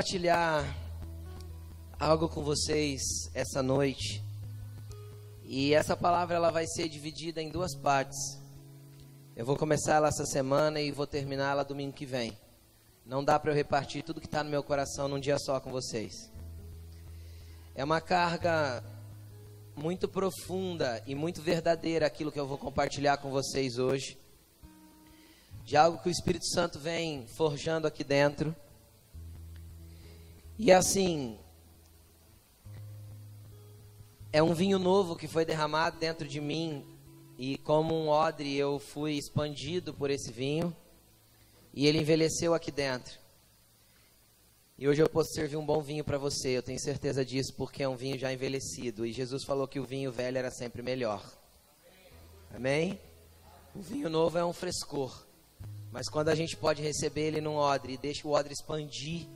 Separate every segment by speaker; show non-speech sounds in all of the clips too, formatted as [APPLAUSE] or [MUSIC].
Speaker 1: compartilhar algo com vocês essa noite. E essa palavra ela vai ser dividida em duas partes. Eu vou começar ela essa semana e vou terminá-la domingo que vem. Não dá para eu repartir tudo que está no meu coração num dia só com vocês. É uma carga muito profunda e muito verdadeira aquilo que eu vou compartilhar com vocês hoje. De algo que o Espírito Santo vem forjando aqui dentro. E assim, é um vinho novo que foi derramado dentro de mim e como um odre eu fui expandido por esse vinho e ele envelheceu aqui dentro. E hoje eu posso servir um bom vinho para você, eu tenho certeza disso, porque é um vinho já envelhecido. E Jesus falou que o vinho velho era sempre melhor. Amém? O vinho novo é um frescor. Mas quando a gente pode receber ele num odre e deixa o odre expandir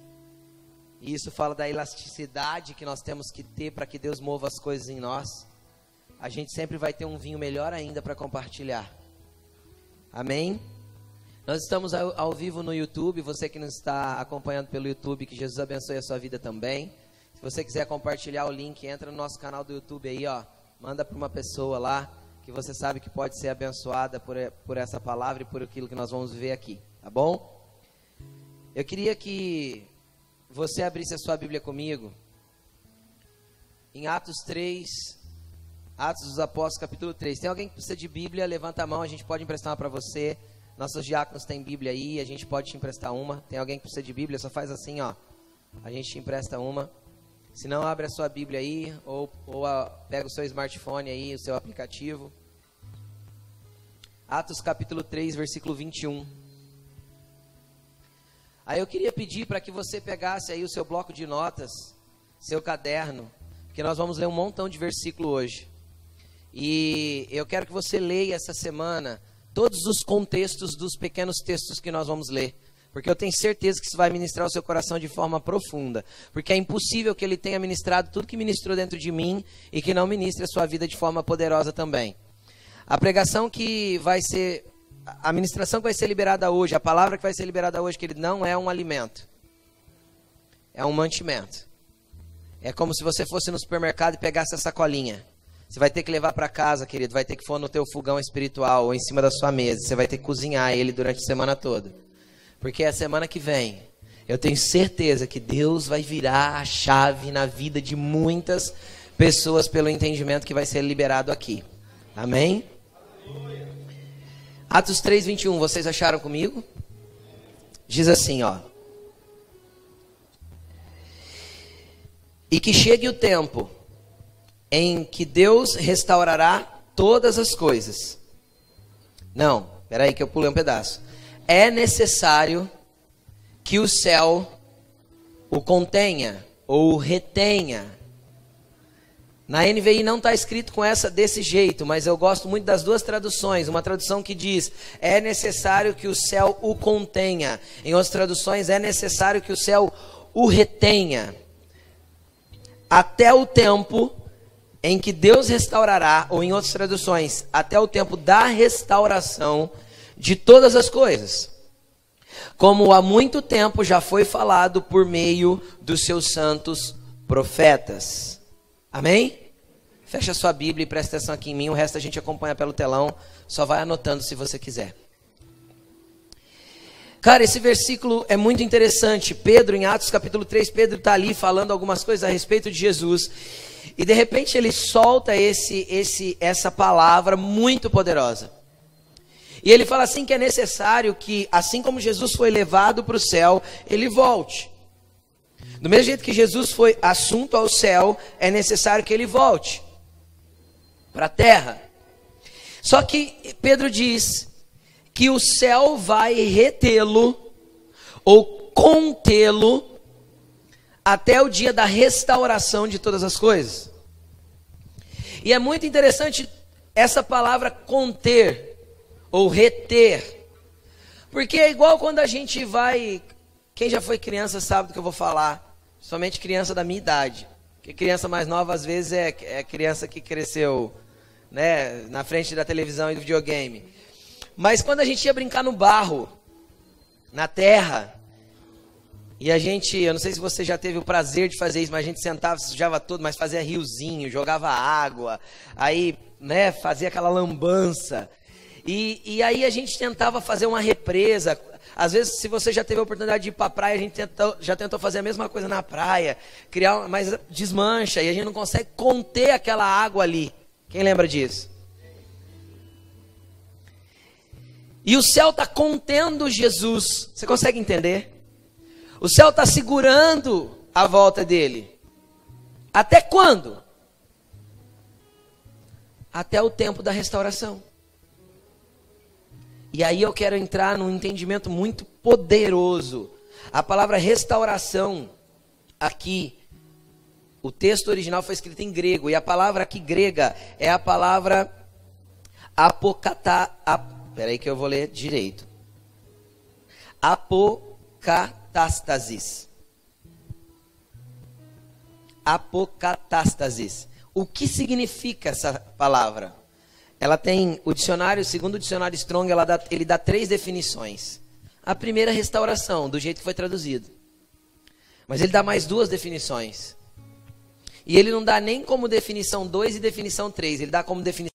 Speaker 1: e isso fala da elasticidade que nós temos que ter para que Deus mova as coisas em nós. A gente sempre vai ter um vinho melhor ainda para compartilhar. Amém? Nós estamos ao, ao, vivo no YouTube. Você que nos está acompanhando pelo YouTube, que Jesus abençoe a sua vida também. Se você quiser compartilhar o link, entra no nosso canal do YouTube aí, ó. Manda para uma pessoa lá que você sabe que pode ser abençoada por, por essa palavra e por aquilo que nós vamos ver aqui, tá bom? Eu queria que você abrisse a sua Bíblia comigo, em Atos 3, Atos dos Apóstolos, capítulo 3. Tem alguém que precisa de Bíblia? Levanta a mão, a gente pode emprestar uma para você. Nossos diáconos têm Bíblia aí, a gente pode te emprestar uma. Tem alguém que precisa de Bíblia? Só faz assim, ó. A gente te empresta uma. Se não, abre a sua Bíblia aí, ou, ou a, pega o seu smartphone aí, o seu aplicativo. Atos capítulo 3, versículo 21. Aí eu queria pedir para que você pegasse aí o seu bloco de notas, seu caderno, que nós vamos ler um montão de versículo hoje. E eu quero que você leia essa semana todos os contextos dos pequenos textos que nós vamos ler. Porque eu tenho certeza que isso vai ministrar o seu coração de forma profunda. Porque é impossível que ele tenha ministrado tudo que ministrou dentro de mim e que não ministre a sua vida de forma poderosa também. A pregação que vai ser a ministração que vai ser liberada hoje, a palavra que vai ser liberada hoje, que ele não é um alimento. É um mantimento. É como se você fosse no supermercado e pegasse a sacolinha. Você vai ter que levar para casa, querido, vai ter que pôr no teu fogão espiritual ou em cima da sua mesa. Você vai ter que cozinhar ele durante a semana toda. Porque é a semana que vem. Eu tenho certeza que Deus vai virar a chave na vida de muitas pessoas pelo entendimento que vai ser liberado aqui. Amém? Atos 3, 21, vocês acharam comigo? Diz assim, ó. E que chegue o tempo em que Deus restaurará todas as coisas. Não, peraí que eu pulei um pedaço. É necessário que o céu o contenha ou o retenha na NVI não está escrito com essa desse jeito, mas eu gosto muito das duas traduções. Uma tradução que diz: é necessário que o céu o contenha. Em outras traduções, é necessário que o céu o retenha. Até o tempo em que Deus restaurará, ou em outras traduções, até o tempo da restauração de todas as coisas. Como há muito tempo já foi falado por meio dos seus santos profetas. Amém? Fecha sua Bíblia e presta atenção aqui em mim. O resto a gente acompanha pelo telão. Só vai anotando se você quiser. Cara, esse versículo é muito interessante. Pedro, em Atos capítulo 3, Pedro está ali falando algumas coisas a respeito de Jesus. E de repente ele solta esse, esse, essa palavra muito poderosa. E ele fala assim que é necessário que, assim como Jesus foi levado para o céu, ele volte. Do mesmo jeito que Jesus foi assunto ao céu, é necessário que ele volte para a terra. Só que Pedro diz que o céu vai retê-lo ou contê-lo até o dia da restauração de todas as coisas. E é muito interessante essa palavra conter ou reter. Porque é igual quando a gente vai. Quem já foi criança sabe do que eu vou falar somente criança da minha idade. Porque criança mais nova, às vezes, é, é criança que cresceu né, na frente da televisão e do videogame. Mas quando a gente ia brincar no barro, na terra, E a gente, eu não sei se você já teve o prazer de fazer isso, mas a gente sentava, sujava todo, mas fazia riozinho, jogava água, aí, né, fazia aquela lambança. E, e aí a gente tentava fazer uma represa. Às vezes, se você já teve a oportunidade de ir para a praia, a gente tentou, já tentou fazer a mesma coisa na praia, criar, mas desmancha e a gente não consegue conter aquela água ali. Quem lembra disso? E o céu está contendo Jesus. Você consegue entender? O céu está segurando a volta dele. Até quando? Até o tempo da restauração. E aí eu quero entrar num entendimento muito poderoso. A palavra restauração, aqui, o texto original foi escrito em grego, e a palavra aqui grega é a palavra apocatá. Peraí que eu vou ler direito. Apocatástasis. Apocatástasis. O que significa essa palavra? Ela tem o dicionário, segundo o dicionário Strong, dá, ele dá três definições. A primeira é restauração, do jeito que foi traduzido. Mas ele dá mais duas definições. E ele não dá nem como definição 2 e definição 3, ele dá como definição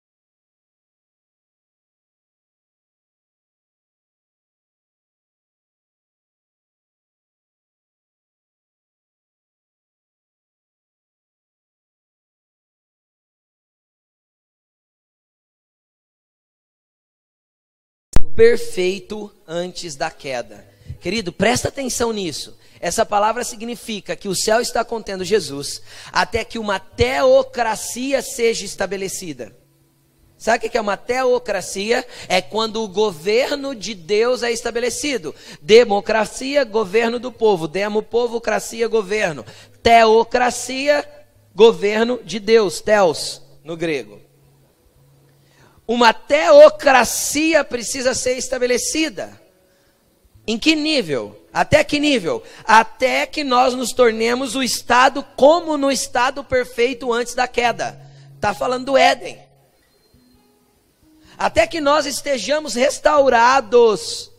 Speaker 1: perfeito antes da queda. Querido, presta atenção nisso. Essa palavra significa que o céu está contendo Jesus até que uma teocracia seja estabelecida. Sabe o que é uma teocracia? É quando o governo de Deus é estabelecido. Democracia, governo do povo. Demo, povo, cracia, governo. Teocracia, governo de Deus. Teos, no grego uma teocracia precisa ser estabelecida. Em que nível? Até que nível? Até que nós nos tornemos o estado como no estado perfeito antes da queda. Está falando do Éden. Até que nós estejamos restaurados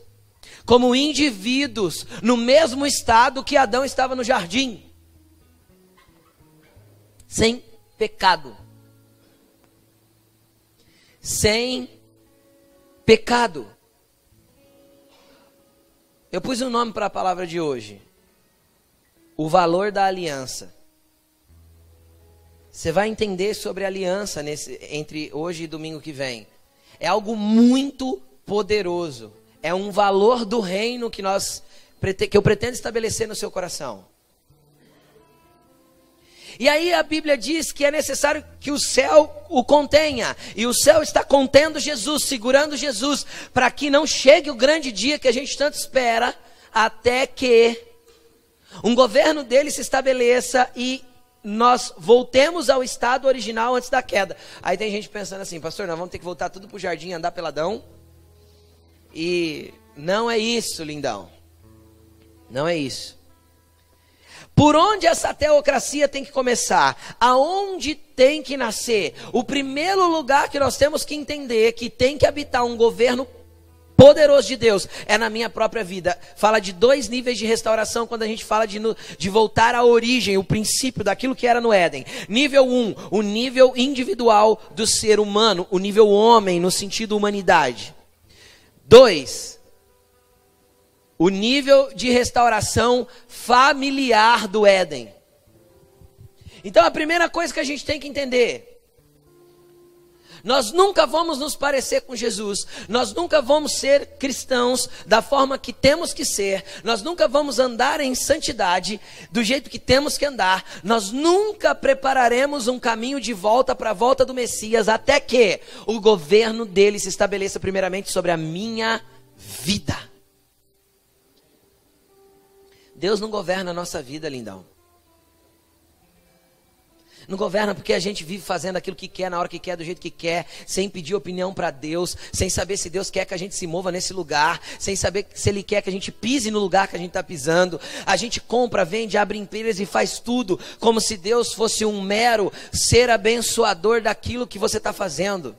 Speaker 1: como indivíduos no mesmo estado que Adão estava no jardim. Sem pecado sem pecado. Eu pus um nome para a palavra de hoje. O valor da aliança. Você vai entender sobre aliança nesse, entre hoje e domingo que vem. É algo muito poderoso. É um valor do reino que nós que eu pretendo estabelecer no seu coração. E aí a Bíblia diz que é necessário que o céu o contenha. E o céu está contendo Jesus, segurando Jesus, para que não chegue o grande dia que a gente tanto espera, até que um governo dele se estabeleça e nós voltemos ao estado original antes da queda. Aí tem gente pensando assim, pastor, nós vamos ter que voltar tudo para o jardim, andar peladão. E não é isso, lindão. Não é isso. Por onde essa teocracia tem que começar? Aonde tem que nascer? O primeiro lugar que nós temos que entender que tem que habitar um governo poderoso de Deus é na minha própria vida. Fala de dois níveis de restauração quando a gente fala de, de voltar à origem, o princípio daquilo que era no Éden. Nível 1, um, o nível individual do ser humano, o nível homem, no sentido humanidade. 2, o nível de restauração familiar do Éden. Então a primeira coisa que a gente tem que entender, nós nunca vamos nos parecer com Jesus, nós nunca vamos ser cristãos da forma que temos que ser, nós nunca vamos andar em santidade do jeito que temos que andar, nós nunca prepararemos um caminho de volta para a volta do Messias até que o governo dele se estabeleça primeiramente sobre a minha vida. Deus não governa a nossa vida, lindão. Não governa porque a gente vive fazendo aquilo que quer, na hora que quer, do jeito que quer, sem pedir opinião para Deus, sem saber se Deus quer que a gente se mova nesse lugar, sem saber se Ele quer que a gente pise no lugar que a gente está pisando. A gente compra, vende, abre empresas e faz tudo como se Deus fosse um mero ser abençoador daquilo que você está fazendo.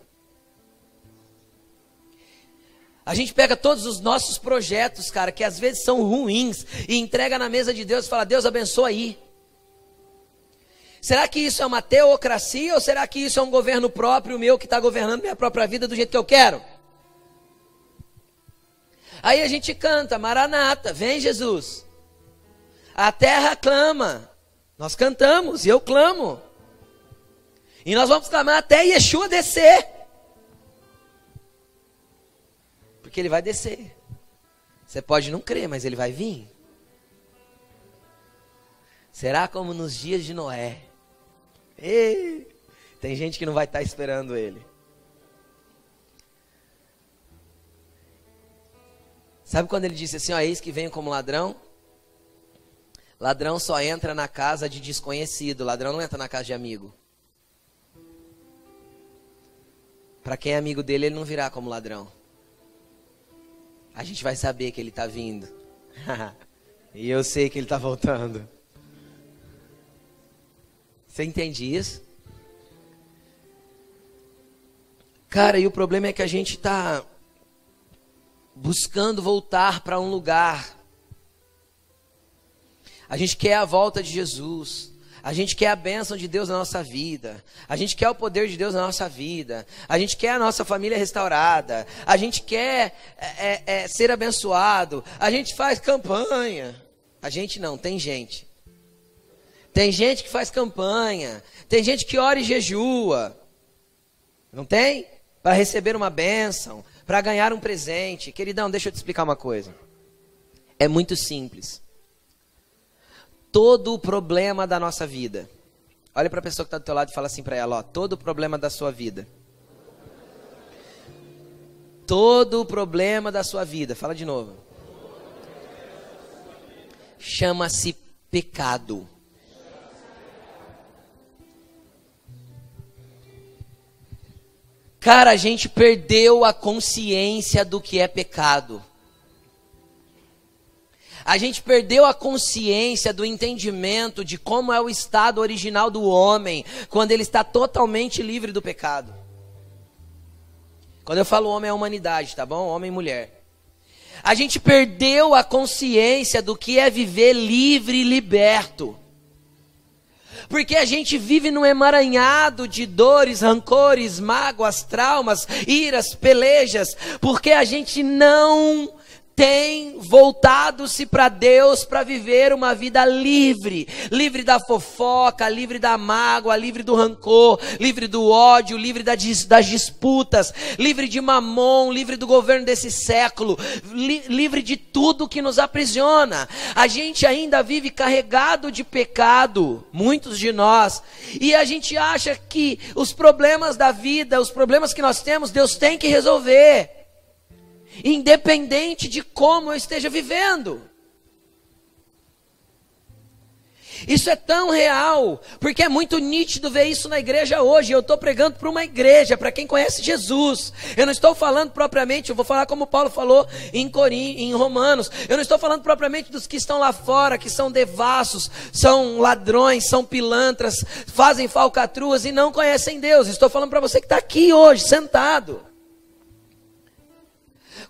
Speaker 1: A gente pega todos os nossos projetos, cara, que às vezes são ruins, e entrega na mesa de Deus e fala: Deus abençoa aí. Será que isso é uma teocracia ou será que isso é um governo próprio meu que está governando minha própria vida do jeito que eu quero? Aí a gente canta, Maranata, vem Jesus. A terra clama. Nós cantamos e eu clamo. E nós vamos clamar até Yeshua descer. Porque ele vai descer. Você pode não crer, mas ele vai vir. Será como nos dias de Noé. Tem gente que não vai estar esperando ele. Sabe quando ele disse assim: ó, eis que venho como ladrão? Ladrão só entra na casa de desconhecido, ladrão não entra na casa de amigo. Para quem é amigo dele, ele não virá como ladrão. A gente vai saber que ele está vindo. [LAUGHS] e eu sei que ele está voltando. Você entende isso? Cara, e o problema é que a gente está buscando voltar para um lugar. A gente quer a volta de Jesus. A gente quer a bênção de Deus na nossa vida. A gente quer o poder de Deus na nossa vida. A gente quer a nossa família restaurada. A gente quer é, é, é ser abençoado. A gente faz campanha. A gente não, tem gente. Tem gente que faz campanha. Tem gente que ora e jejua. Não tem? Para receber uma bênção. Para ganhar um presente. Queridão, deixa eu te explicar uma coisa. É muito simples. Todo o problema da nossa vida. Olha para a pessoa que está do teu lado e fala assim para ela, ó, todo o problema da sua vida. Todo o problema da sua vida. Fala de novo. Chama-se pecado. Cara, a gente perdeu a consciência do que é pecado. A gente perdeu a consciência do entendimento de como é o estado original do homem quando ele está totalmente livre do pecado. Quando eu falo homem é a humanidade, tá bom? Homem e mulher. A gente perdeu a consciência do que é viver livre e liberto porque a gente vive num emaranhado de dores, rancores, mágoas, traumas, iras, pelejas, porque a gente não tem voltado-se para Deus para viver uma vida livre, livre da fofoca, livre da mágoa, livre do rancor, livre do ódio, livre das disputas, livre de mamon, livre do governo desse século, li, livre de tudo que nos aprisiona. A gente ainda vive carregado de pecado, muitos de nós, e a gente acha que os problemas da vida, os problemas que nós temos, Deus tem que resolver independente de como eu esteja vivendo. Isso é tão real, porque é muito nítido ver isso na igreja hoje. Eu estou pregando para uma igreja, para quem conhece Jesus. Eu não estou falando propriamente, eu vou falar como Paulo falou em Corim, em Romanos. Eu não estou falando propriamente dos que estão lá fora, que são devassos, são ladrões, são pilantras, fazem falcatruas e não conhecem Deus. Estou falando para você que está aqui hoje, sentado.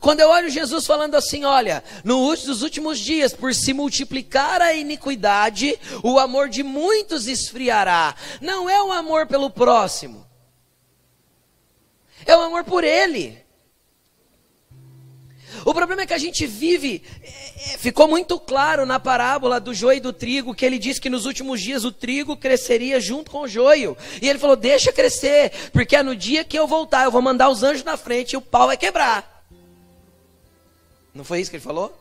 Speaker 1: Quando eu olho Jesus falando assim, olha, nos últimos dias, por se multiplicar a iniquidade, o amor de muitos esfriará. Não é o amor pelo próximo, é o amor por Ele. O problema é que a gente vive, é, é, ficou muito claro na parábola do joio e do trigo, que ele disse que nos últimos dias o trigo cresceria junto com o joio. E ele falou: deixa crescer, porque no dia que eu voltar, eu vou mandar os anjos na frente e o pau vai quebrar. Não foi isso que ele falou?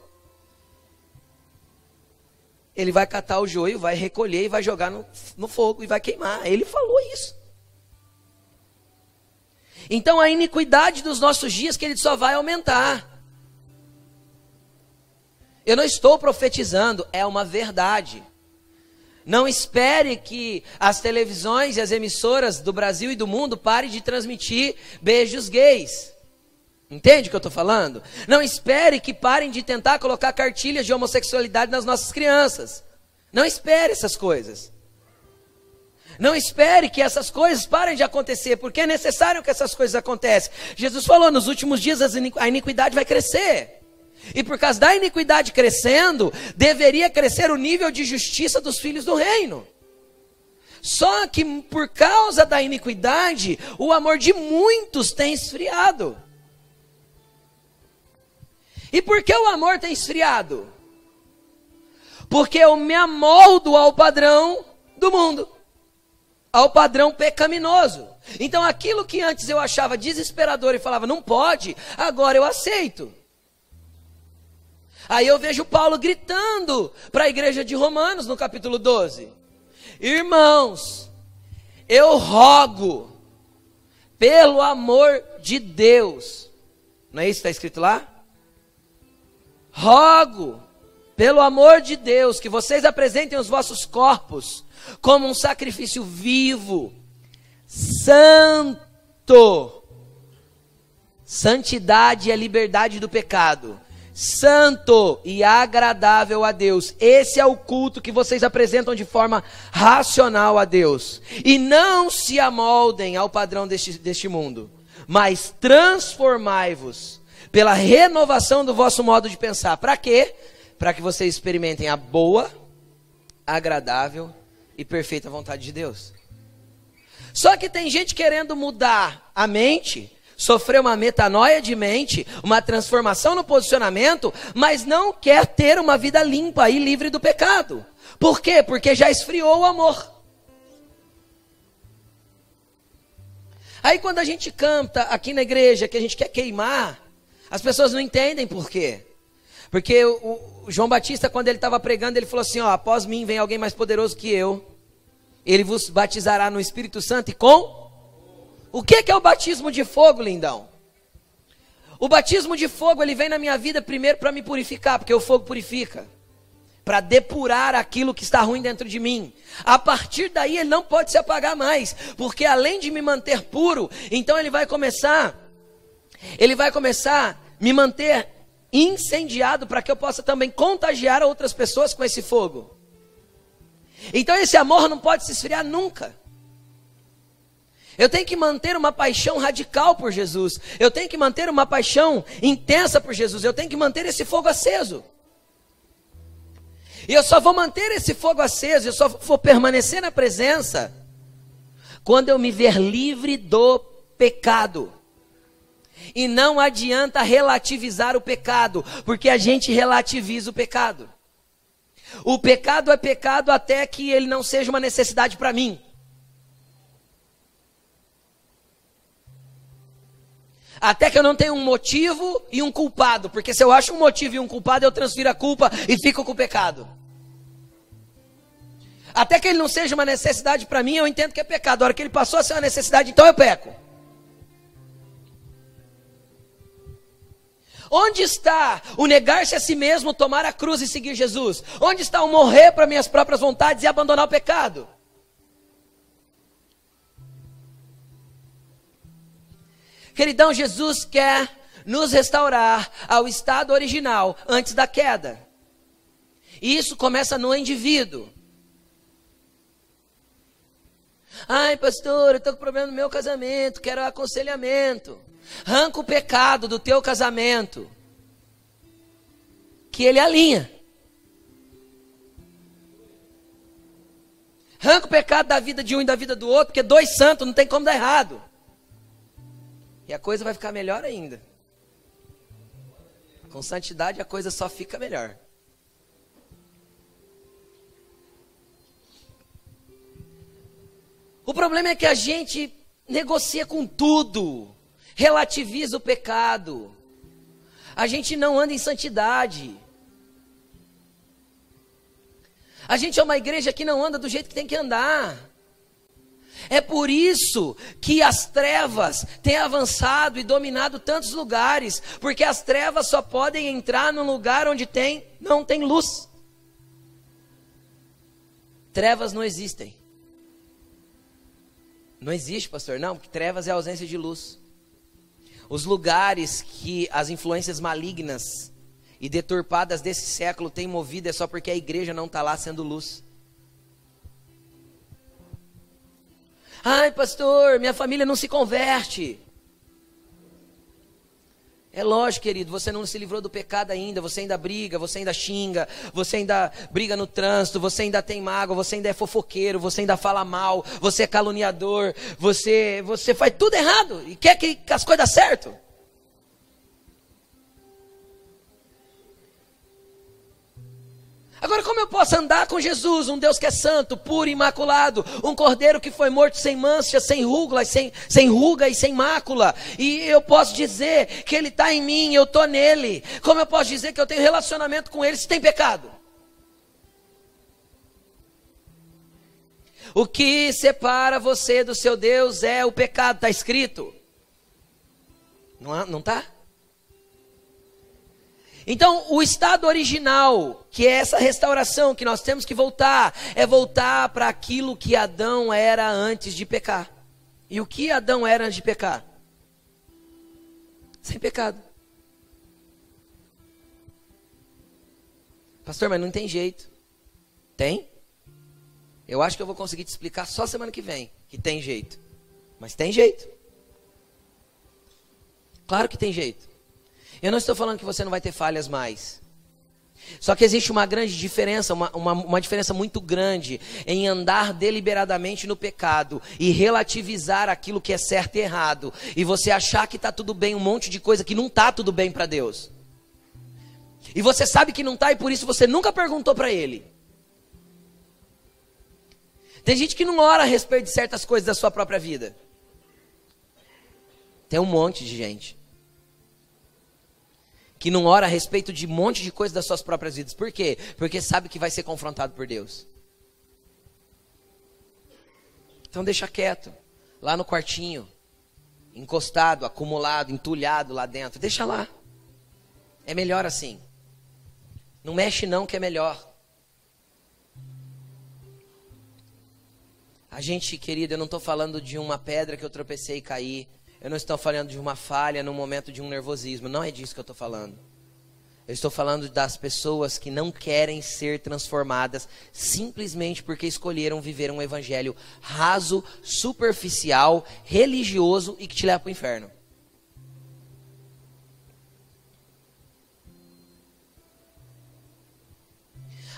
Speaker 1: Ele vai catar o joio, vai recolher e vai jogar no, no fogo e vai queimar. Ele falou isso. Então a iniquidade dos nossos dias que ele só vai aumentar. Eu não estou profetizando, é uma verdade. Não espere que as televisões e as emissoras do Brasil e do mundo parem de transmitir beijos gays. Entende o que eu estou falando? Não espere que parem de tentar colocar cartilhas de homossexualidade nas nossas crianças. Não espere essas coisas. Não espere que essas coisas parem de acontecer, porque é necessário que essas coisas aconteçam. Jesus falou: nos últimos dias a iniquidade vai crescer. E por causa da iniquidade crescendo, deveria crescer o nível de justiça dos filhos do reino. Só que por causa da iniquidade, o amor de muitos tem esfriado. E por que o amor tem esfriado? Porque eu me amoldo ao padrão do mundo, ao padrão pecaminoso. Então aquilo que antes eu achava desesperador e falava não pode, agora eu aceito. Aí eu vejo Paulo gritando para a igreja de Romanos no capítulo 12: Irmãos, eu rogo, pelo amor de Deus, não é isso que está escrito lá? Rogo, pelo amor de Deus, que vocês apresentem os vossos corpos como um sacrifício vivo, santo. Santidade é liberdade do pecado santo e agradável a Deus. Esse é o culto que vocês apresentam de forma racional a Deus. E não se amoldem ao padrão deste, deste mundo, mas transformai-vos pela renovação do vosso modo de pensar. Para quê? Para que vocês experimentem a boa, agradável e perfeita vontade de Deus. Só que tem gente querendo mudar a mente sofreu uma metanoia de mente, uma transformação no posicionamento, mas não quer ter uma vida limpa e livre do pecado. Por quê? Porque já esfriou o amor. Aí quando a gente canta aqui na igreja que a gente quer queimar, as pessoas não entendem por quê. Porque o, João Batista, quando ele estava pregando, ele falou assim: ó, após mim vem alguém mais poderoso que eu. Ele vos batizará no Espírito Santo e com o que é o batismo de fogo, lindão? O batismo de fogo, ele vem na minha vida primeiro para me purificar, porque o fogo purifica. Para depurar aquilo que está ruim dentro de mim. A partir daí ele não pode se apagar mais, porque além de me manter puro, então ele vai começar ele vai começar a me manter incendiado para que eu possa também contagiar outras pessoas com esse fogo. Então esse amor não pode se esfriar nunca. Eu tenho que manter uma paixão radical por Jesus. Eu tenho que manter uma paixão intensa por Jesus. Eu tenho que manter esse fogo aceso. E eu só vou manter esse fogo aceso, eu só vou permanecer na presença quando eu me ver livre do pecado. E não adianta relativizar o pecado, porque a gente relativiza o pecado. O pecado é pecado até que ele não seja uma necessidade para mim. Até que eu não tenha um motivo e um culpado. Porque se eu acho um motivo e um culpado, eu transfiro a culpa e fico com o pecado. Até que ele não seja uma necessidade para mim, eu entendo que é pecado. A hora que ele passou a ser uma necessidade, então eu peco. Onde está o negar-se a si mesmo, tomar a cruz e seguir Jesus? Onde está o morrer para minhas próprias vontades e abandonar o pecado? Queridão, Jesus quer nos restaurar ao estado original antes da queda. E isso começa no indivíduo. Ai, pastor, eu estou com problema no meu casamento, quero aconselhamento. Arranca o pecado do teu casamento, que ele alinha. Arranca o pecado da vida de um e da vida do outro, porque dois santos não tem como dar errado. E a coisa vai ficar melhor ainda. Com santidade a coisa só fica melhor. O problema é que a gente negocia com tudo, relativiza o pecado. A gente não anda em santidade. A gente é uma igreja que não anda do jeito que tem que andar. É por isso que as trevas têm avançado e dominado tantos lugares, porque as trevas só podem entrar no lugar onde tem não tem luz. Trevas não existem. Não existe, pastor, não, porque trevas é ausência de luz. Os lugares que as influências malignas e deturpadas desse século têm movido é só porque a igreja não está lá sendo luz. Ai, pastor, minha família não se converte. É lógico, querido, você não se livrou do pecado ainda, você ainda briga, você ainda xinga, você ainda briga no trânsito, você ainda tem mágoa, você ainda é fofoqueiro, você ainda fala mal, você é caluniador, você, você faz tudo errado e quer que as coisas dêem certo. Agora, como eu posso andar com Jesus, um Deus que é santo, puro, imaculado, um cordeiro que foi morto sem mancha, sem ruga, sem, sem ruga e sem mácula, e eu posso dizer que Ele está em mim, eu estou nele? Como eu posso dizer que eu tenho relacionamento com Ele se tem pecado? O que separa você do seu Deus é o pecado, está escrito. Não está? Então, o estado original, que é essa restauração que nós temos que voltar, é voltar para aquilo que Adão era antes de pecar. E o que Adão era antes de pecar? Sem pecado. Pastor, mas não tem jeito. Tem? Eu acho que eu vou conseguir te explicar só semana que vem que tem jeito. Mas tem jeito. Claro que tem jeito. Eu não estou falando que você não vai ter falhas mais. Só que existe uma grande diferença, uma, uma, uma, diferença muito grande em andar deliberadamente no pecado e relativizar aquilo que é certo e errado. E você achar que está tudo bem, um monte de coisa que não está tudo bem para Deus. E você sabe que não está e por isso você nunca perguntou para Ele. Tem gente que não ora a respeito de certas coisas da sua própria vida. Tem um monte de gente que não ora a respeito de um monte de coisas das suas próprias vidas. Por quê? Porque sabe que vai ser confrontado por Deus. Então deixa quieto, lá no quartinho, encostado, acumulado, entulhado lá dentro. Deixa lá. É melhor assim. Não mexe não que é melhor. A gente, querida, eu não estou falando de uma pedra que eu tropecei e caí. Eu não estou falando de uma falha no momento de um nervosismo. Não é disso que eu estou falando. Eu estou falando das pessoas que não querem ser transformadas simplesmente porque escolheram viver um evangelho raso, superficial, religioso e que te leva para o inferno.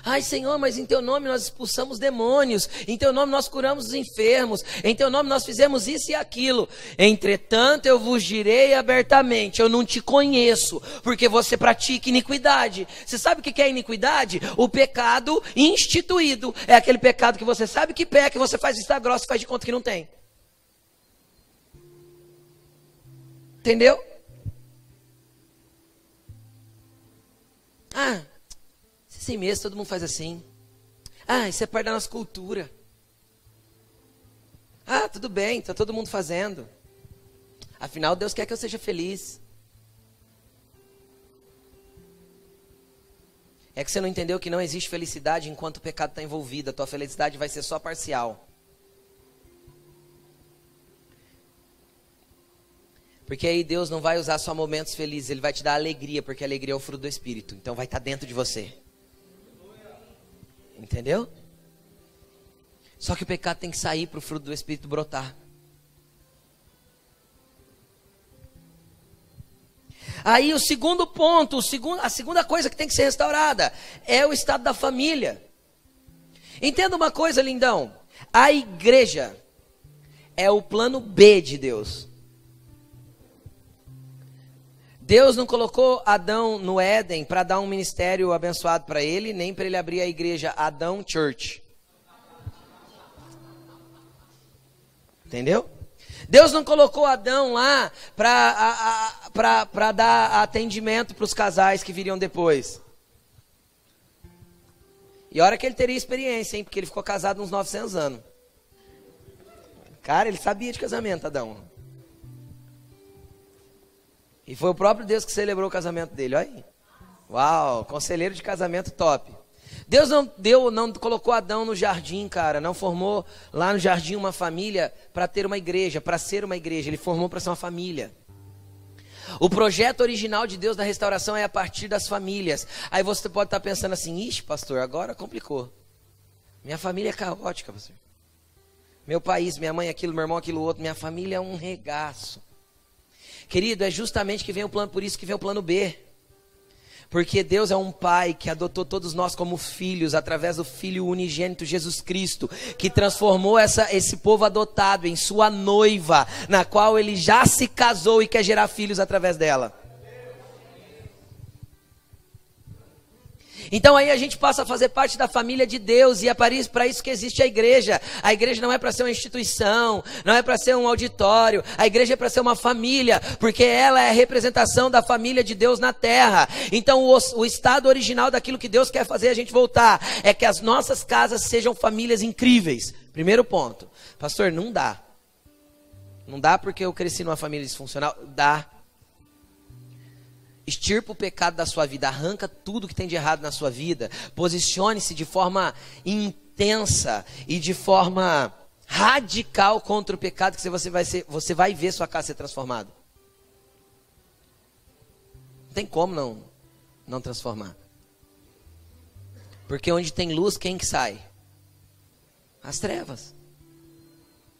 Speaker 1: Ai, Senhor, mas em teu nome nós expulsamos demônios, em teu nome nós curamos os enfermos, em teu nome nós fizemos isso e aquilo. Entretanto, eu vos direi abertamente: eu não te conheço, porque você pratica iniquidade. Você sabe o que é iniquidade? O pecado instituído. É aquele pecado que você sabe que peca, e você faz vista grossa e faz de conta que não tem. Entendeu? Ah, Assim mesmo, todo mundo faz assim. Ah, isso é parte da nossa cultura. Ah, tudo bem, está todo mundo fazendo. Afinal, Deus quer que eu seja feliz. É que você não entendeu que não existe felicidade enquanto o pecado está envolvido. A tua felicidade vai ser só parcial. Porque aí Deus não vai usar só momentos felizes, Ele vai te dar alegria, porque a alegria é o fruto do Espírito. Então vai estar tá dentro de você. Entendeu? Só que o pecado tem que sair para o fruto do Espírito brotar. Aí o segundo ponto, o segundo, a segunda coisa que tem que ser restaurada é o estado da família. Entenda uma coisa, lindão. A igreja é o plano B de Deus. Deus não colocou Adão no Éden para dar um ministério abençoado para ele, nem para ele abrir a igreja Adão Church. Entendeu? Deus não colocou Adão lá para dar atendimento para os casais que viriam depois. E a hora que ele teria experiência, hein? Porque ele ficou casado uns 900 anos. Cara, ele sabia de casamento, Adão. E foi o próprio Deus que celebrou o casamento dele, olha aí. Uau, conselheiro de casamento top. Deus não deu, não colocou Adão no jardim, cara, não formou lá no jardim uma família para ter uma igreja, para ser uma igreja, ele formou para ser uma família. O projeto original de Deus da restauração é a partir das famílias. Aí você pode estar pensando assim: ixi, pastor, agora complicou. Minha família é caótica, pastor. Meu país, minha mãe aquilo, meu irmão aquilo outro, minha família é um regaço. Querido, é justamente que vem o plano, por isso que vem o plano B. Porque Deus é um pai que adotou todos nós como filhos através do filho unigênito Jesus Cristo, que transformou essa, esse povo adotado em sua noiva, na qual ele já se casou e quer gerar filhos através dela. Então aí a gente passa a fazer parte da família de Deus e é para isso que existe a igreja. A igreja não é para ser uma instituição, não é para ser um auditório. A igreja é para ser uma família, porque ela é a representação da família de Deus na terra. Então o, o estado original daquilo que Deus quer fazer a gente voltar é que as nossas casas sejam famílias incríveis. Primeiro ponto. Pastor, não dá. Não dá porque eu cresci numa família disfuncional. Dá. Extirpa o pecado da sua vida, arranca tudo que tem de errado na sua vida. Posicione-se de forma intensa e de forma radical contra o pecado que você vai, ser, você vai ver sua casa ser transformada. Não tem como não, não transformar. Porque onde tem luz, quem que sai? As trevas.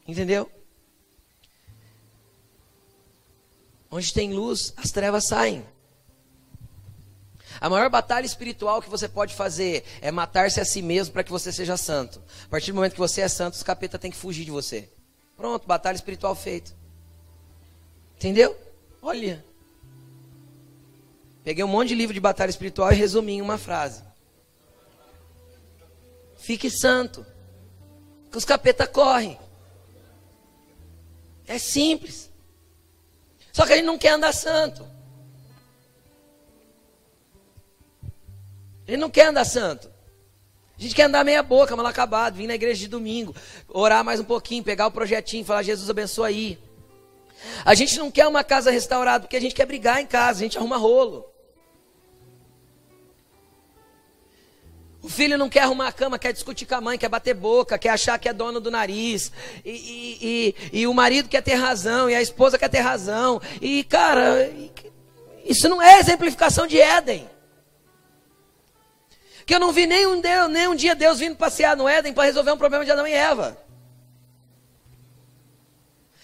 Speaker 1: Entendeu? Onde tem luz, as trevas saem. A maior batalha espiritual que você pode fazer é matar-se a si mesmo para que você seja santo. A partir do momento que você é santo, os capeta tem que fugir de você. Pronto, batalha espiritual feita. Entendeu? Olha. Peguei um monte de livro de batalha espiritual e resumi em uma frase. Fique santo. Que os capeta correm. É simples. Só que a gente não quer andar santo. Ele não quer andar santo. A gente quer andar meia boca, mal acabado, vir na igreja de domingo, orar mais um pouquinho, pegar o projetinho, falar Jesus abençoa aí. A gente não quer uma casa restaurada, porque a gente quer brigar em casa, a gente arruma rolo. O filho não quer arrumar a cama, quer discutir com a mãe, quer bater boca, quer achar que é dono do nariz. E, e, e, e o marido quer ter razão, e a esposa quer ter razão. E, cara, isso não é exemplificação de Éden. Que eu não vi nenhum, Deus, nenhum dia Deus vindo passear no Éden para resolver um problema de Adão e Eva.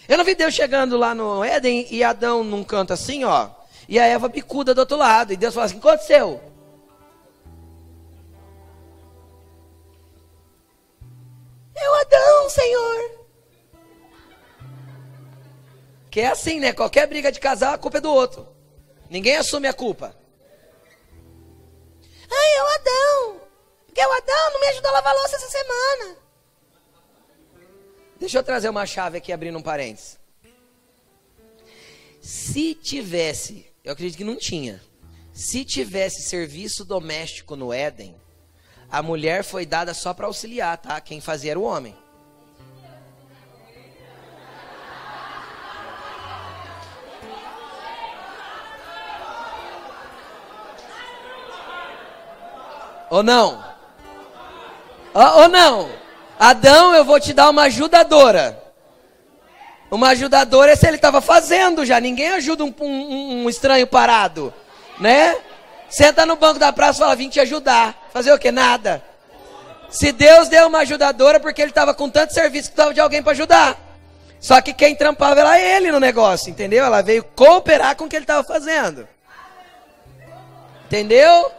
Speaker 1: Eu não vi Deus chegando lá no Éden e Adão num canto assim, ó. E a Eva bicuda do outro lado. E Deus fala assim: o que aconteceu? É o Adão, Senhor. Que é assim, né? Qualquer briga de casal, a culpa é do outro. Ninguém assume a culpa. Ai, é o Adão. Porque o Adão não me ajudou a lavar louça essa semana. Deixa eu trazer uma chave aqui, abrindo um parênteses. Se tivesse, eu acredito que não tinha. Se tivesse serviço doméstico no Éden, a mulher foi dada só para auxiliar, tá? Quem fazia era o homem. Ou não? Ou, não? Adão, eu vou te dar uma ajudadora. Uma ajudadora é se ele estava fazendo já. Ninguém ajuda um, um, um, estranho parado, né? Senta no banco da praça e fala, vim te ajudar. Fazer o que? Nada. Se Deus deu uma ajudadora, porque ele estava com tanto serviço que estava de alguém para ajudar. Só que quem trampava era ele no negócio, entendeu? Ela veio cooperar com o que ele estava fazendo. Entendeu?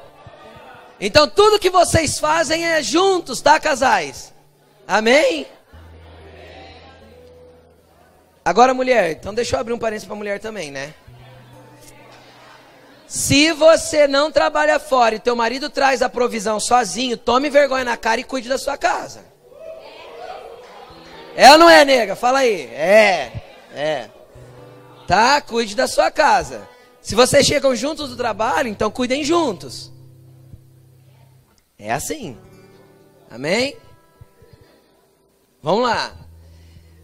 Speaker 1: Então tudo que vocês fazem é juntos, tá, casais? Amém? Agora, mulher, então deixa eu abrir um parênteses para mulher também, né? Se você não trabalha fora e teu marido traz a provisão sozinho, tome vergonha na cara e cuide da sua casa. É ou não é, nega? Fala aí. É, é. Tá? Cuide da sua casa. Se vocês chegam juntos do trabalho, então cuidem juntos. É assim. Amém? Vamos lá.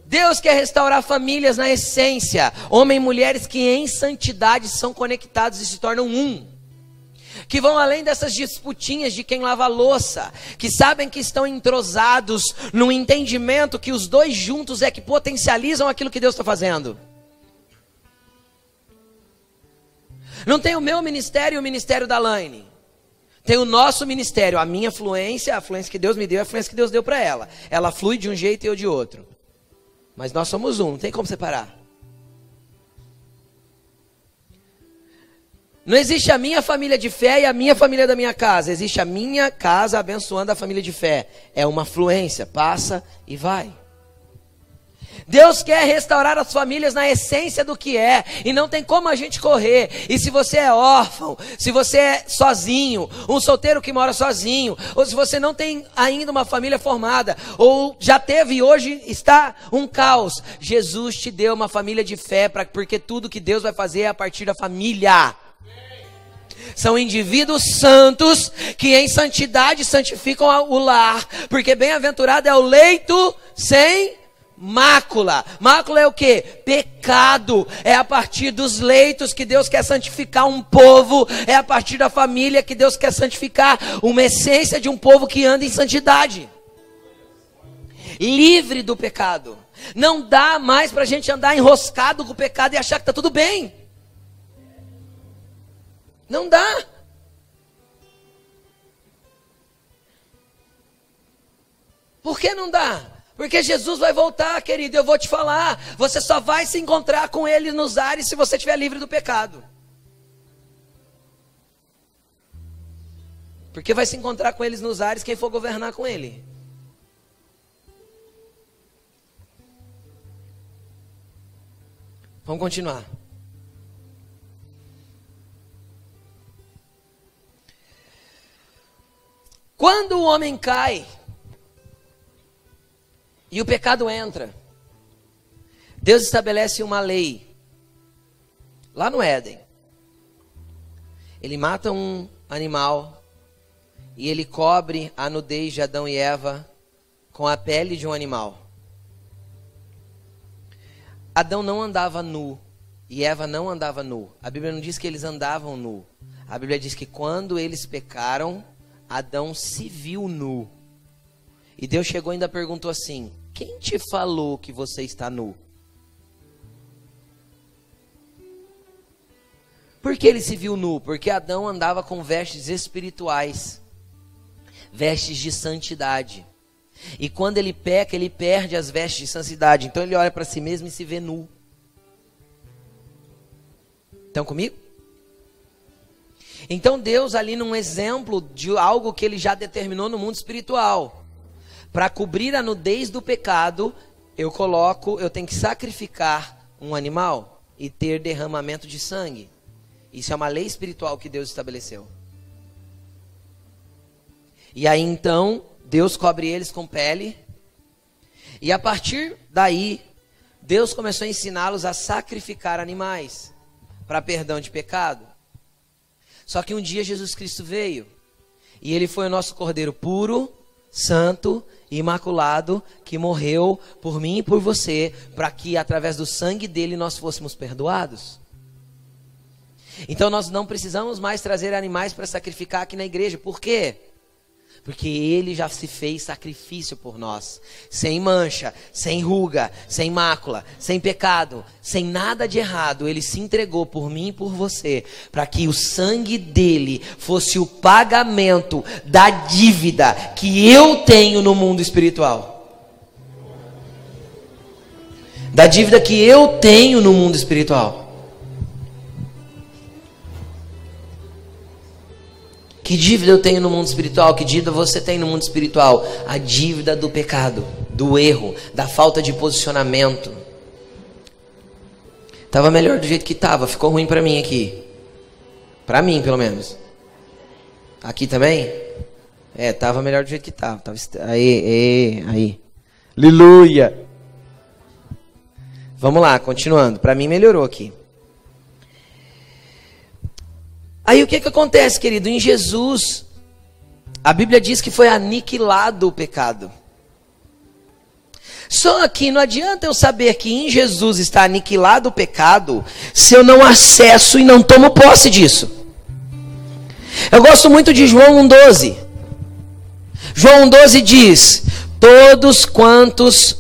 Speaker 1: Deus quer restaurar famílias na essência, homens e mulheres que em santidade são conectados e se tornam um. Que vão além dessas disputinhas de quem lava louça, que sabem que estão entrosados no entendimento que os dois juntos é que potencializam aquilo que Deus está fazendo. Não tem o meu ministério e o ministério da Laine. Tem o nosso ministério, a minha fluência, a fluência que Deus me deu, a fluência que Deus deu para ela. Ela flui de um jeito e eu de outro. Mas nós somos um, não tem como separar. Não existe a minha família de fé e a minha família da minha casa. Existe a minha casa abençoando a família de fé. É uma fluência, passa e vai. Deus quer restaurar as famílias na essência do que é, e não tem como a gente correr. E se você é órfão, se você é sozinho, um solteiro que mora sozinho, ou se você não tem ainda uma família formada, ou já teve e hoje está um caos, Jesus te deu uma família de fé, pra, porque tudo que Deus vai fazer é a partir da família. São indivíduos santos que em santidade santificam o lar, porque bem-aventurado é o leito sem mácula. Mácula é o que? Pecado. É a partir dos leitos que Deus quer santificar um povo, é a partir da família que Deus quer santificar uma essência de um povo que anda em santidade. Livre do pecado. Não dá mais para a gente andar enroscado com o pecado e achar que está tudo bem. Não dá. Por que não dá? Porque Jesus vai voltar, querido. Eu vou te falar. Você só vai se encontrar com Ele nos ares se você estiver livre do pecado. Porque vai se encontrar com eles nos ares quem for governar com Ele. Vamos continuar. Quando o homem cai e o pecado entra, Deus estabelece uma lei lá no Éden. Ele mata um animal e ele cobre a nudez de Adão e Eva com a pele de um animal. Adão não andava nu e Eva não andava nu. A Bíblia não diz que eles andavam nu. A Bíblia diz que quando eles pecaram, Adão se viu nu. E Deus chegou e ainda perguntou assim: Quem te falou que você está nu? Por que ele se viu nu? Porque Adão andava com vestes espirituais, vestes de santidade. E quando ele peca, ele perde as vestes de santidade. Então ele olha para si mesmo e se vê nu. Estão comigo? Então Deus ali num exemplo de algo que ele já determinou no mundo espiritual. Para cobrir a nudez do pecado, eu coloco, eu tenho que sacrificar um animal e ter derramamento de sangue. Isso é uma lei espiritual que Deus estabeleceu. E aí então, Deus cobre eles com pele. E a partir daí, Deus começou a ensiná-los a sacrificar animais para perdão de pecado. Só que um dia Jesus Cristo veio e ele foi o nosso cordeiro puro, santo, imaculado, que morreu por mim e por você, para que através do sangue dele nós fôssemos perdoados. Então nós não precisamos mais trazer animais para sacrificar aqui na igreja. Por quê? Porque ele já se fez sacrifício por nós, sem mancha, sem ruga, sem mácula, sem pecado, sem nada de errado. Ele se entregou por mim e por você, para que o sangue dele fosse o pagamento da dívida que eu tenho no mundo espiritual. Da dívida que eu tenho no mundo espiritual. Que dívida eu tenho no mundo espiritual? Que dívida você tem no mundo espiritual? A dívida do pecado, do erro, da falta de posicionamento. Tava melhor do jeito que tava, ficou ruim para mim aqui. Para mim, pelo menos. Aqui também? É, tava melhor do jeito que tava. tava aí, aí, aí. Aleluia. Vamos lá, continuando. Para mim melhorou aqui. Aí o que, que acontece, querido? Em Jesus, a Bíblia diz que foi aniquilado o pecado. Só que não adianta eu saber que em Jesus está aniquilado o pecado se eu não acesso e não tomo posse disso. Eu gosto muito de João 1,12. João 1,12 diz: Todos quantos,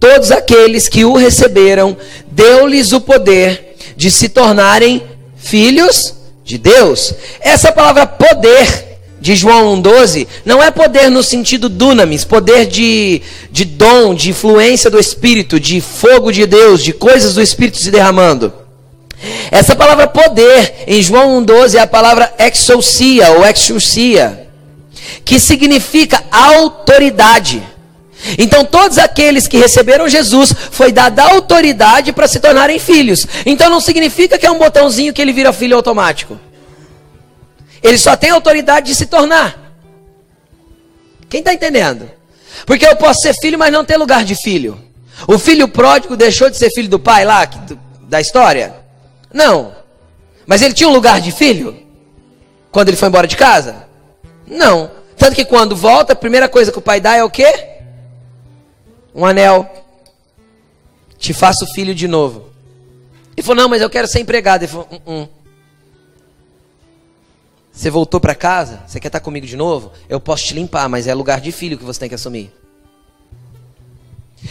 Speaker 1: todos aqueles que o receberam, deu-lhes o poder de se tornarem filhos de Deus. Essa palavra poder de João 1,12 não é poder no sentido dunamis, poder de, de dom, de influência do Espírito, de fogo de Deus, de coisas do Espírito se derramando. Essa palavra poder em João 1,12 é a palavra exousia ou exousia, que significa autoridade. Então, todos aqueles que receberam Jesus foi dada autoridade para se tornarem filhos. Então, não significa que é um botãozinho que ele vira filho automático. Ele só tem autoridade de se tornar. Quem está entendendo? Porque eu posso ser filho, mas não ter lugar de filho. O filho pródigo deixou de ser filho do pai lá, da história? Não. Mas ele tinha um lugar de filho? Quando ele foi embora de casa? Não. Tanto que quando volta, a primeira coisa que o pai dá é o quê? Um anel, te faço filho de novo. Ele falou: Não, mas eu quero ser empregado. Ele falou: uh -uh. Você voltou para casa? Você quer estar comigo de novo? Eu posso te limpar, mas é lugar de filho que você tem que assumir.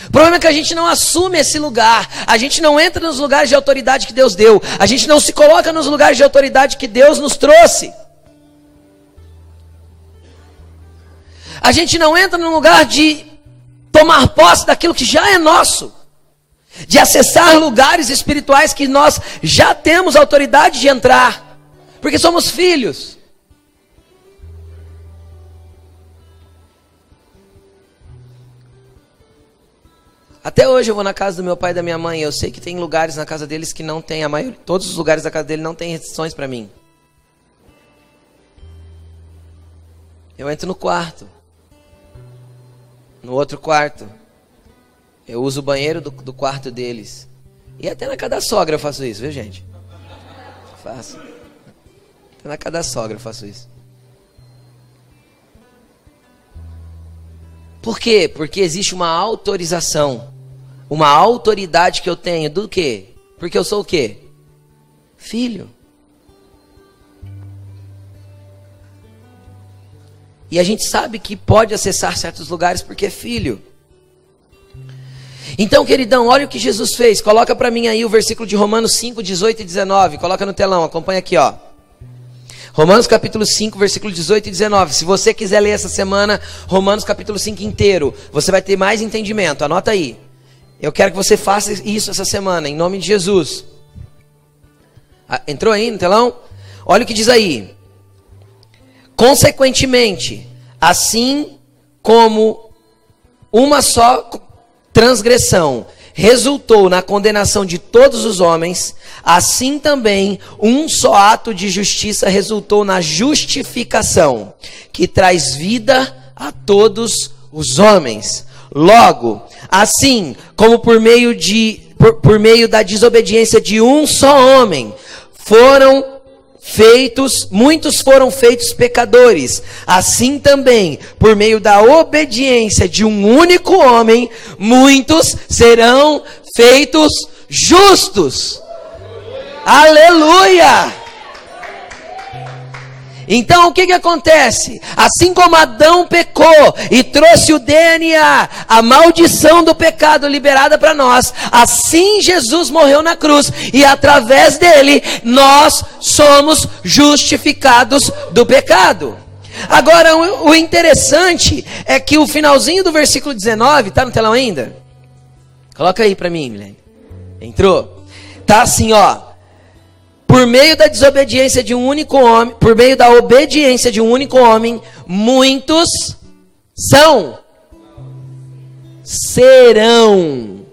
Speaker 1: O problema é que a gente não assume esse lugar, a gente não entra nos lugares de autoridade que Deus deu, a gente não se coloca nos lugares de autoridade que Deus nos trouxe. A gente não entra no lugar de tomar posse daquilo que já é nosso, de acessar lugares espirituais que nós já temos autoridade de entrar, porque somos filhos. Até hoje eu vou na casa do meu pai e da minha mãe. Eu sei que tem lugares na casa deles que não tem a maioria. Todos os lugares da casa dele não tem restrições para mim. Eu entro no quarto no outro quarto. Eu uso o banheiro do, do quarto deles. E até na casa da sogra eu faço isso, viu gente? Faço. Até na casa da sogra eu faço isso. Por quê? Porque existe uma autorização. Uma autoridade que eu tenho do quê? Porque eu sou o quê? Filho. E a gente sabe que pode acessar certos lugares porque é filho. Então, queridão, olha o que Jesus fez. Coloca para mim aí o versículo de Romanos 5, 18 e 19. Coloca no telão, acompanha aqui, ó. Romanos capítulo 5, versículo 18 e 19. Se você quiser ler essa semana, Romanos capítulo 5 inteiro, você vai ter mais entendimento. Anota aí. Eu quero que você faça isso essa semana, em nome de Jesus. Ah, entrou aí no telão? Olha o que diz aí. Consequentemente, assim como uma só transgressão resultou na condenação de todos os homens, assim também um só ato de justiça resultou na justificação, que traz vida a todos os homens. Logo, assim como por meio de por, por meio da desobediência de um só homem foram feitos, muitos foram feitos pecadores. Assim também, por meio da obediência de um único homem, muitos serão feitos justos. Aleluia! Então o que, que acontece? Assim como Adão pecou e trouxe o DNA, a maldição do pecado liberada para nós, assim Jesus morreu na cruz e através dele nós somos justificados do pecado. Agora, o interessante é que o finalzinho do versículo 19, tá no telão ainda? Coloca aí para mim, Milene. Entrou? Tá assim, ó por meio da desobediência de um único homem, por meio da obediência de um único homem, muitos são, serão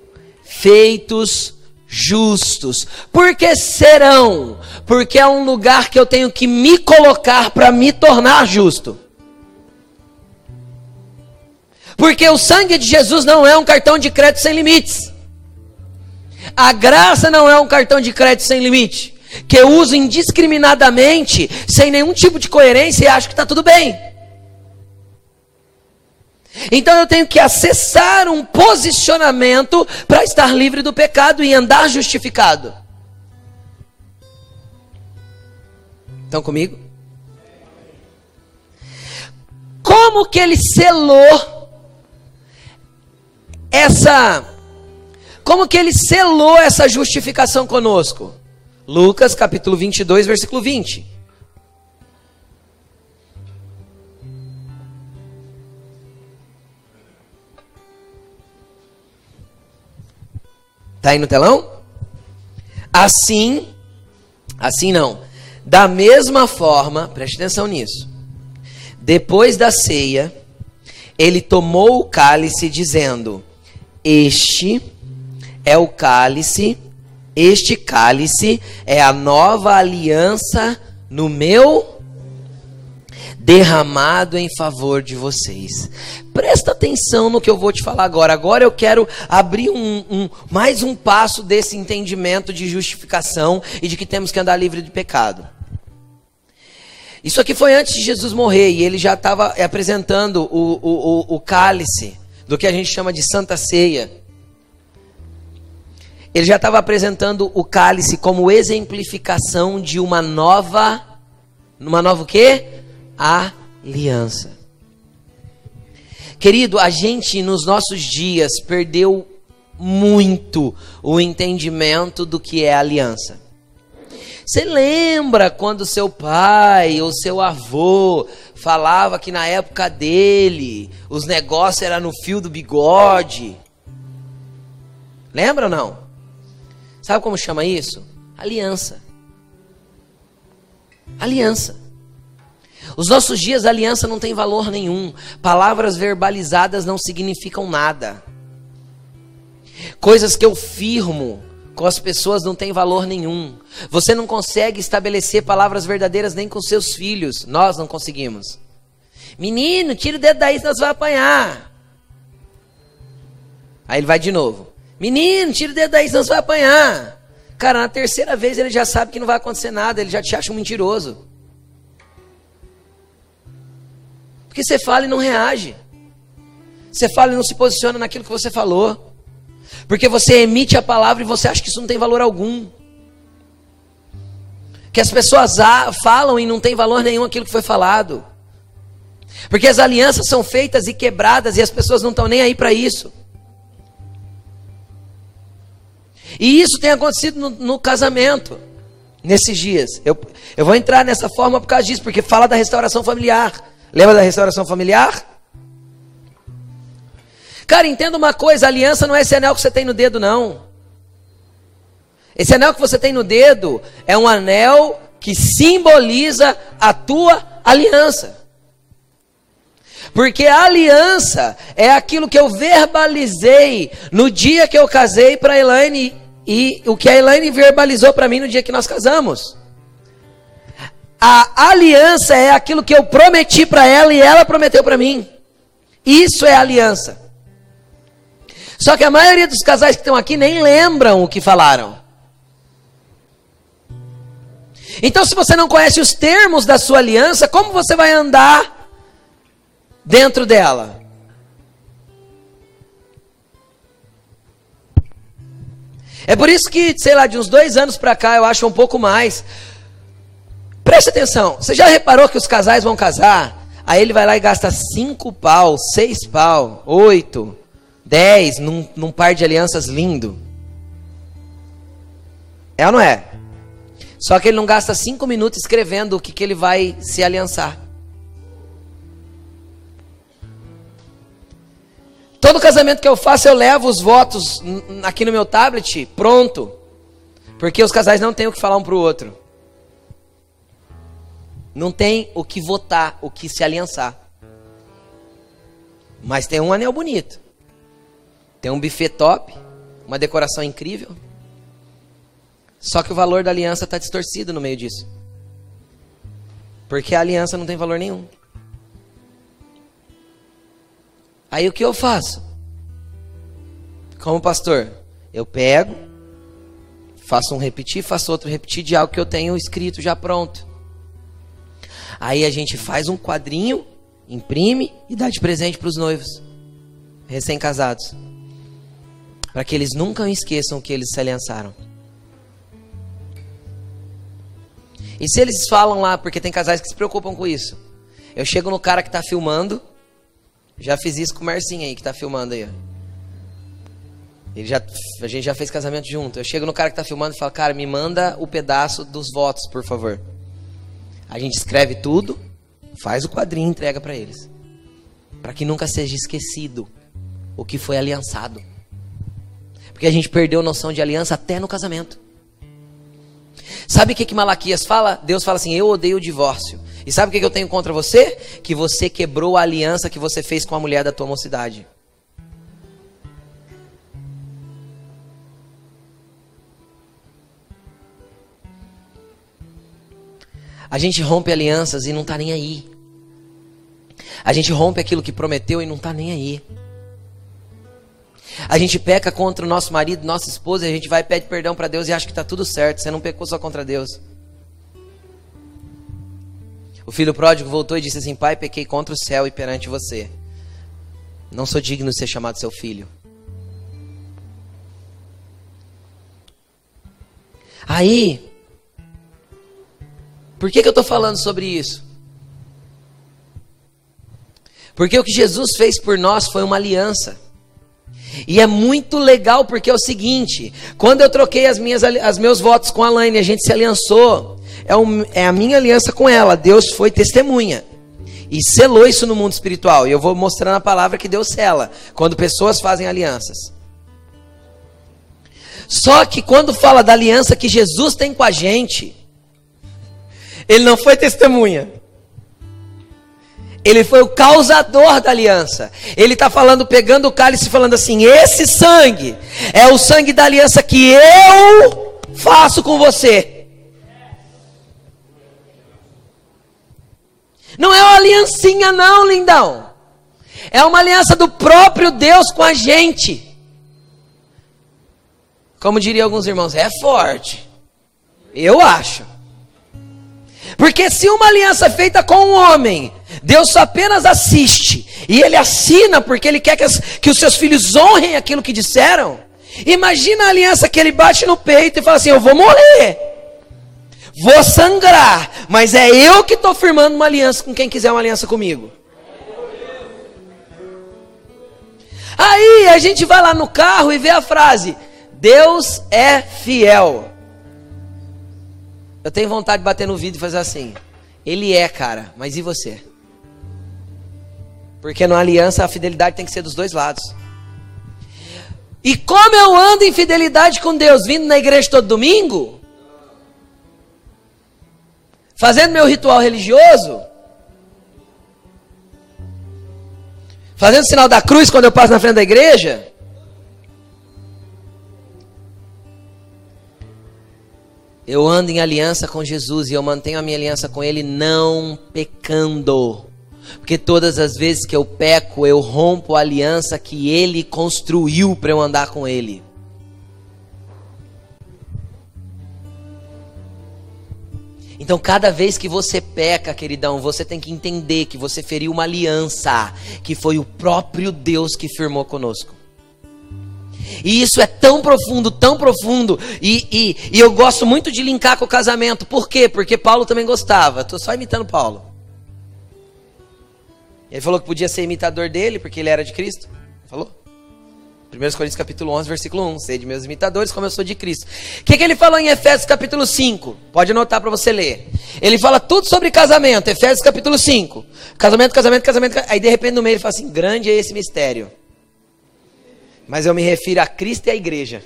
Speaker 1: feitos justos. Por que serão? Porque é um lugar que eu tenho que me colocar para me tornar justo. Porque o sangue de Jesus não é um cartão de crédito sem limites. A graça não é um cartão de crédito sem limite que eu uso indiscriminadamente, sem nenhum tipo de coerência e acho que está tudo bem. Então eu tenho que acessar um posicionamento para estar livre do pecado e andar justificado. Estão comigo? Como que ele selou essa como que ele selou essa justificação conosco? Lucas capítulo 22, versículo 20. Tá aí no telão? Assim, assim não. Da mesma forma, preste atenção nisso. Depois da ceia, ele tomou o cálice dizendo: Este é o cálice este cálice é a nova aliança no meu derramado em favor de vocês. Presta atenção no que eu vou te falar agora. Agora eu quero abrir um, um, mais um passo desse entendimento de justificação e de que temos que andar livre de pecado. Isso aqui foi antes de Jesus morrer e ele já estava apresentando o, o, o, o cálice do que a gente chama de Santa Ceia. Ele já estava apresentando o cálice como exemplificação de uma nova, uma nova o quê? Aliança. Querido, a gente nos nossos dias perdeu muito o entendimento do que é aliança. Você lembra quando seu pai ou seu avô falava que na época dele os negócios eram no fio do bigode? Lembra ou não? Sabe como chama isso? Aliança. Aliança. Os nossos dias, aliança não tem valor nenhum. Palavras verbalizadas não significam nada. Coisas que eu firmo com as pessoas não tem valor nenhum. Você não consegue estabelecer palavras verdadeiras nem com seus filhos. Nós não conseguimos. Menino, tira o dedo daí, senão você vai apanhar. Aí ele vai de novo. Menino, tira o dedo daí, senão você vai apanhar. Cara, na terceira vez ele já sabe que não vai acontecer nada, ele já te acha um mentiroso. Porque você fala e não reage. Você fala e não se posiciona naquilo que você falou. Porque você emite a palavra e você acha que isso não tem valor algum. Que as pessoas falam e não tem valor nenhum aquilo que foi falado. Porque as alianças são feitas e quebradas e as pessoas não estão nem aí para isso. E isso tem acontecido no, no, casamento, nesses dias. Eu, eu vou entrar nessa forma por causa disso, porque fala da restauração familiar. Lembra da restauração familiar? Cara, entenda uma coisa: aliança não é esse anel que você tem no dedo, não. Esse anel que você tem no dedo é um anel que simboliza a tua aliança. Porque a aliança é aquilo que eu verbalizei no dia que eu casei para Elaine e o que a Elaine verbalizou para mim no dia que nós casamos. A aliança é aquilo que eu prometi para ela e ela prometeu para mim. Isso é aliança. Só que a maioria dos casais que estão aqui nem lembram o que falaram. Então, se você não conhece os termos da sua aliança, como você vai andar dentro dela? É por isso que, sei lá, de uns dois anos para cá, eu acho um pouco mais, Preste atenção, você já reparou que os casais vão casar? Aí ele vai lá e gasta cinco pau, seis pau, oito, dez num, num par de alianças lindo. É ou não é? Só que ele não gasta cinco minutos escrevendo o que, que ele vai se aliançar. Todo casamento que eu faço, eu levo os votos aqui no meu tablet, pronto. Porque os casais não têm o que falar um para o outro. Não tem o que votar, o que se aliançar. Mas tem um anel bonito. Tem um buffet top, uma decoração incrível. Só que o valor da aliança está distorcido no meio disso. Porque a aliança não tem valor nenhum. Aí o que eu faço? Como pastor, eu pego, faço um repetir, faço outro repetir de algo que eu tenho escrito já pronto. Aí a gente faz um quadrinho, imprime e dá de presente para os noivos recém-casados. Para que eles nunca esqueçam que eles se aliançaram. E se eles falam lá, porque tem casais que se preocupam com isso. Eu chego no cara que está filmando. Já fiz isso com o Marcinho aí, que está filmando aí. Ele já, a gente já fez casamento junto. Eu chego no cara que está filmando e falo, cara, me manda o pedaço dos votos, por favor. A gente escreve tudo, faz o quadrinho e entrega para eles. Para que nunca seja esquecido o que foi aliançado. Porque a gente perdeu noção de aliança até no casamento. Sabe o que, que Malaquias fala? Deus fala assim: Eu odeio o divórcio. E sabe o que, eu tenho contra você? Que você quebrou a aliança que você fez com a mulher da tua mocidade. A gente rompe alianças e não está nem aí. A gente rompe aquilo que prometeu e não está nem aí. A gente peca contra o nosso marido, nossa esposa, e a gente vai e pede perdão para Deus e acha que está tudo certo. Você não pecou só contra Deus. O filho pródigo voltou e disse assim: Pai, pequei contra o céu e perante você. Não sou digno de ser chamado seu filho. Aí, por que, que eu estou falando sobre isso? Porque o que Jesus fez por nós foi uma aliança. E é muito legal porque é o seguinte: quando eu troquei as minhas as meus votos com a Laine, a gente se aliançou. É, um, é a minha aliança com ela. Deus foi testemunha. E selou isso no mundo espiritual. E eu vou mostrar na palavra que Deus sela. Quando pessoas fazem alianças. Só que quando fala da aliança que Jesus tem com a gente, ele não foi testemunha. Ele foi o causador da aliança. Ele está falando, pegando o cálice e falando assim: esse sangue é o sangue da aliança que eu faço com você. Não é uma aliancinha, não, lindão. É uma aliança do próprio Deus com a gente. Como diriam alguns irmãos, é forte. Eu acho. Porque se uma aliança é feita com um homem, Deus apenas assiste e ele assina porque ele quer que, as, que os seus filhos honrem aquilo que disseram. Imagina a aliança que ele bate no peito e fala assim: Eu vou morrer, vou sangrar, mas é eu que estou firmando uma aliança com quem quiser uma aliança comigo. Aí a gente vai lá no carro e vê a frase: Deus é fiel. Eu tenho vontade de bater no vidro e fazer assim. Ele é, cara, mas e você? Porque na aliança a fidelidade tem que ser dos dois lados. E como eu ando em fidelidade com Deus, vindo na igreja todo domingo, fazendo meu ritual religioso, fazendo o sinal da cruz quando eu passo na frente da igreja, Eu ando em aliança com Jesus e eu mantenho a minha aliança com Ele não pecando. Porque todas as vezes que eu peco, eu rompo a aliança que Ele construiu para eu andar com Ele. Então, cada vez que você peca, queridão, você tem que entender que você feriu uma aliança que foi o próprio Deus que firmou conosco. E isso é tão profundo, tão profundo. E, e, e, eu gosto muito de linkar com o casamento. Por quê? Porque Paulo também gostava. Estou só imitando Paulo. Ele falou que podia ser imitador dele, porque ele era de Cristo. Falou? 1 Coríntios capítulo 11, versículo 1. Sei de meus imitadores como eu sou de Cristo. O que, que ele falou em Efésios capítulo 5? Pode anotar para você ler. Ele fala tudo sobre casamento. Efésios capítulo 5. Casamento, casamento, casamento. Aí de repente no meio ele fala assim: grande é esse mistério mas eu me refiro a Cristo e à igreja.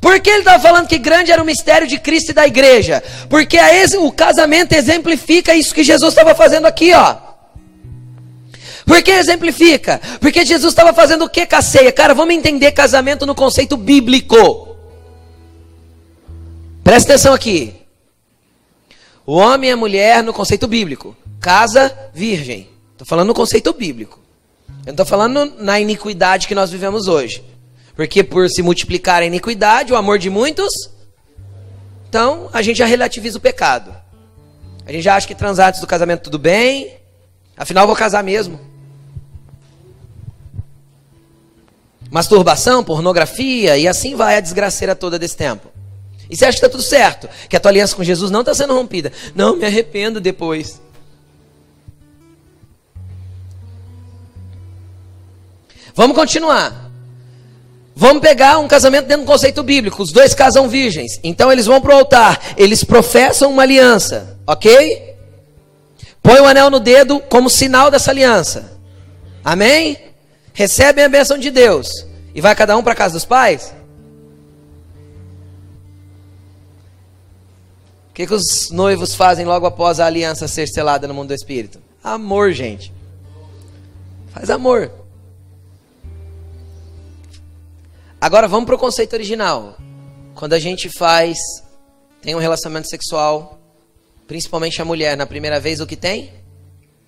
Speaker 1: Por que ele estava falando que grande era o mistério de Cristo e da igreja? Porque o casamento exemplifica isso que Jesus estava fazendo aqui, ó. Por que exemplifica? Porque Jesus estava fazendo o que com a ceia? Cara, vamos entender casamento no conceito bíblico. Presta atenção aqui. O homem e a mulher no conceito bíblico. Casa virgem. Estou falando no conceito bíblico. Eu não estou falando na iniquidade que nós vivemos hoje. Porque por se multiplicar a iniquidade, o amor de muitos, então a gente já relativiza o pecado. A gente já acha que transar antes do casamento tudo bem. Afinal, vou casar mesmo. Masturbação, pornografia e assim vai a desgraceira toda desse tempo. E você acha que está tudo certo? Que a tua aliança com Jesus não está sendo rompida? Não, me arrependo depois. Vamos continuar. Vamos pegar um casamento dentro do conceito bíblico. Os dois casam virgens. Então eles vão para o altar. Eles professam uma aliança. Ok? Põe o anel no dedo como sinal dessa aliança. Amém? Recebem a bênção de Deus. E vai cada um para casa dos pais? O que, que os noivos fazem logo após a aliança ser selada no mundo do Espírito? Amor, gente. Faz amor. Agora vamos para o conceito original. Quando a gente faz, tem um relacionamento sexual, principalmente a mulher, na primeira vez, o que tem?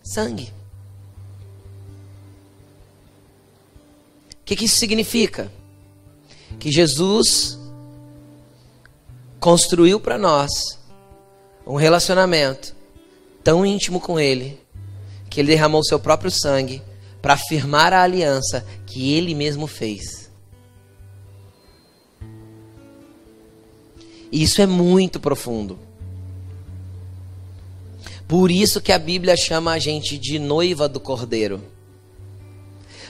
Speaker 1: Sangue. O que, que isso significa? Que Jesus construiu para nós um relacionamento tão íntimo com Ele, que Ele derramou seu próprio sangue para afirmar a aliança que Ele mesmo fez. Isso é muito profundo. Por isso que a Bíblia chama a gente de noiva do Cordeiro.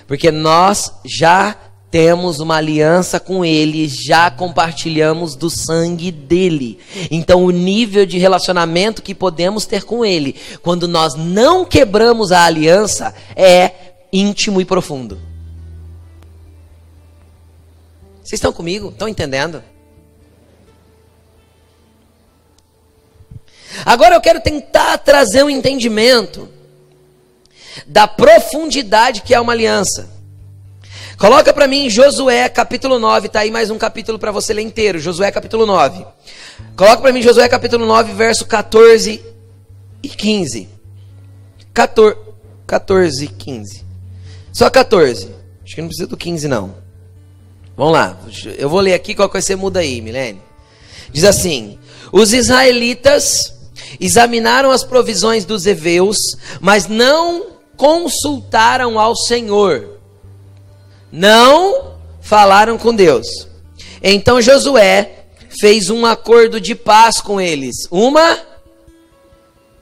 Speaker 1: Porque nós já temos uma aliança com Ele, já compartilhamos do sangue dele. Então, o nível de relacionamento que podemos ter com Ele, quando nós não quebramos a aliança, é íntimo e profundo. Vocês estão comigo? Estão entendendo? Agora eu quero tentar trazer um entendimento da profundidade que é uma aliança. Coloca para mim Josué capítulo 9, tá aí mais um capítulo para você ler inteiro, Josué capítulo 9. Coloca para mim Josué capítulo 9, verso 14 e 15. 14, 14 e 15. Só 14. Acho que não precisa do 15 não. Vamos lá. Eu vou ler aqui, qual coisa você muda aí, Milene. Diz assim: Os israelitas examinaram as provisões dos heveus, mas não consultaram ao Senhor. Não falaram com Deus. Então Josué fez um acordo de paz com eles. Uma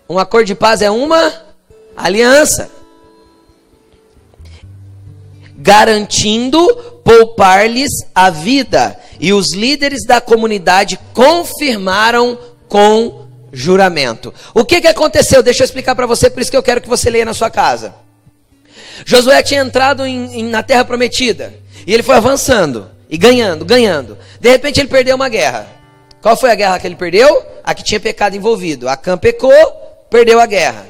Speaker 1: um acordo de paz é uma aliança. Garantindo poupar-lhes a vida. E os líderes da comunidade confirmaram com juramento. O que, que aconteceu? Deixa eu explicar para você, por isso que eu quero que você leia na sua casa. Josué tinha entrado em, em, na terra prometida. E ele foi avançando. E ganhando, ganhando. De repente ele perdeu uma guerra. Qual foi a guerra que ele perdeu? A que tinha pecado envolvido. Acã pecou, perdeu a guerra.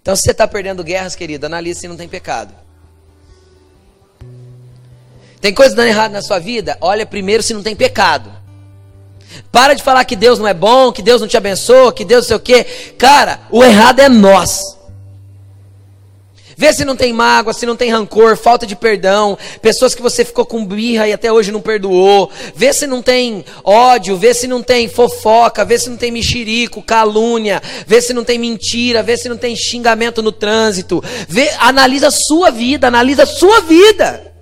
Speaker 1: Então, se você está perdendo guerras, querido, analise se não tem pecado. Tem coisa dando errado na sua vida? Olha primeiro se não tem pecado. Para de falar que Deus não é bom, que Deus não te abençoa, que Deus não sei o quê. Cara, o errado é nós. Vê se não tem mágoa, se não tem rancor, falta de perdão, pessoas que você ficou com birra e até hoje não perdoou. Vê se não tem ódio, vê se não tem fofoca, vê se não tem mexerico, calúnia, vê se não tem mentira, vê se não tem xingamento no trânsito. Vê, analisa a sua vida, analisa a sua vida.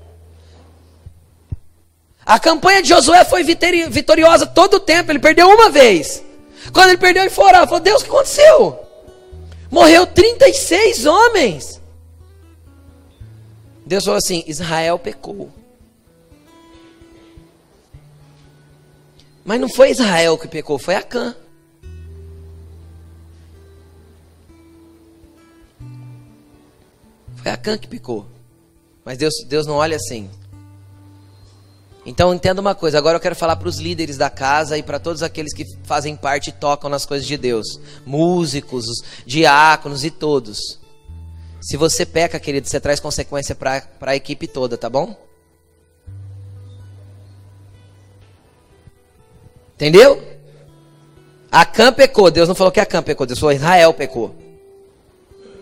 Speaker 1: A campanha de Josué foi vitoriosa todo o tempo, ele perdeu uma vez. Quando ele perdeu, ele foi falou: Deus, o que aconteceu? Morreu 36 homens. Deus falou assim: Israel pecou. Mas não foi Israel que pecou, foi Acã. Foi Acã que pecou. Mas Deus, Deus não olha assim. Então entenda uma coisa, agora eu quero falar para os líderes da casa e para todos aqueles que fazem parte e tocam nas coisas de Deus, músicos, diáconos e todos. Se você peca, querido, você traz consequência para a equipe toda, tá bom? Entendeu? Acã pecou, Deus não falou que Acã pecou, Deus falou Israel pecou.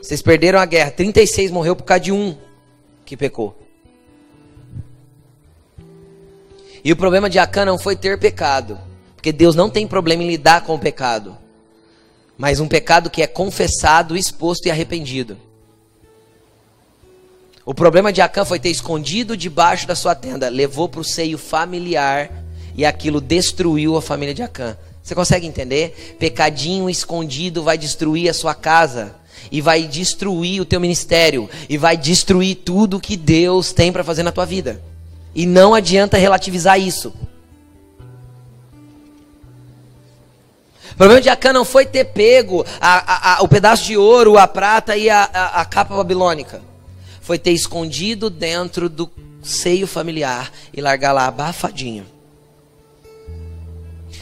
Speaker 1: Vocês perderam a guerra, 36 morreu por causa de um que pecou. E o problema de Acã não foi ter pecado, porque Deus não tem problema em lidar com o pecado, mas um pecado que é confessado, exposto e arrependido. O problema de Acã foi ter escondido debaixo da sua tenda, levou para o seio familiar e aquilo destruiu a família de Acã. Você consegue entender? Pecadinho escondido vai destruir a sua casa e vai destruir o teu ministério e vai destruir tudo que Deus tem para fazer na tua vida. E não adianta relativizar isso. O problema de Acã não foi ter pego a, a, a, o pedaço de ouro, a prata e a, capa babilônica. foi ter escondido dentro do seio familiar e largar lá abafadinho.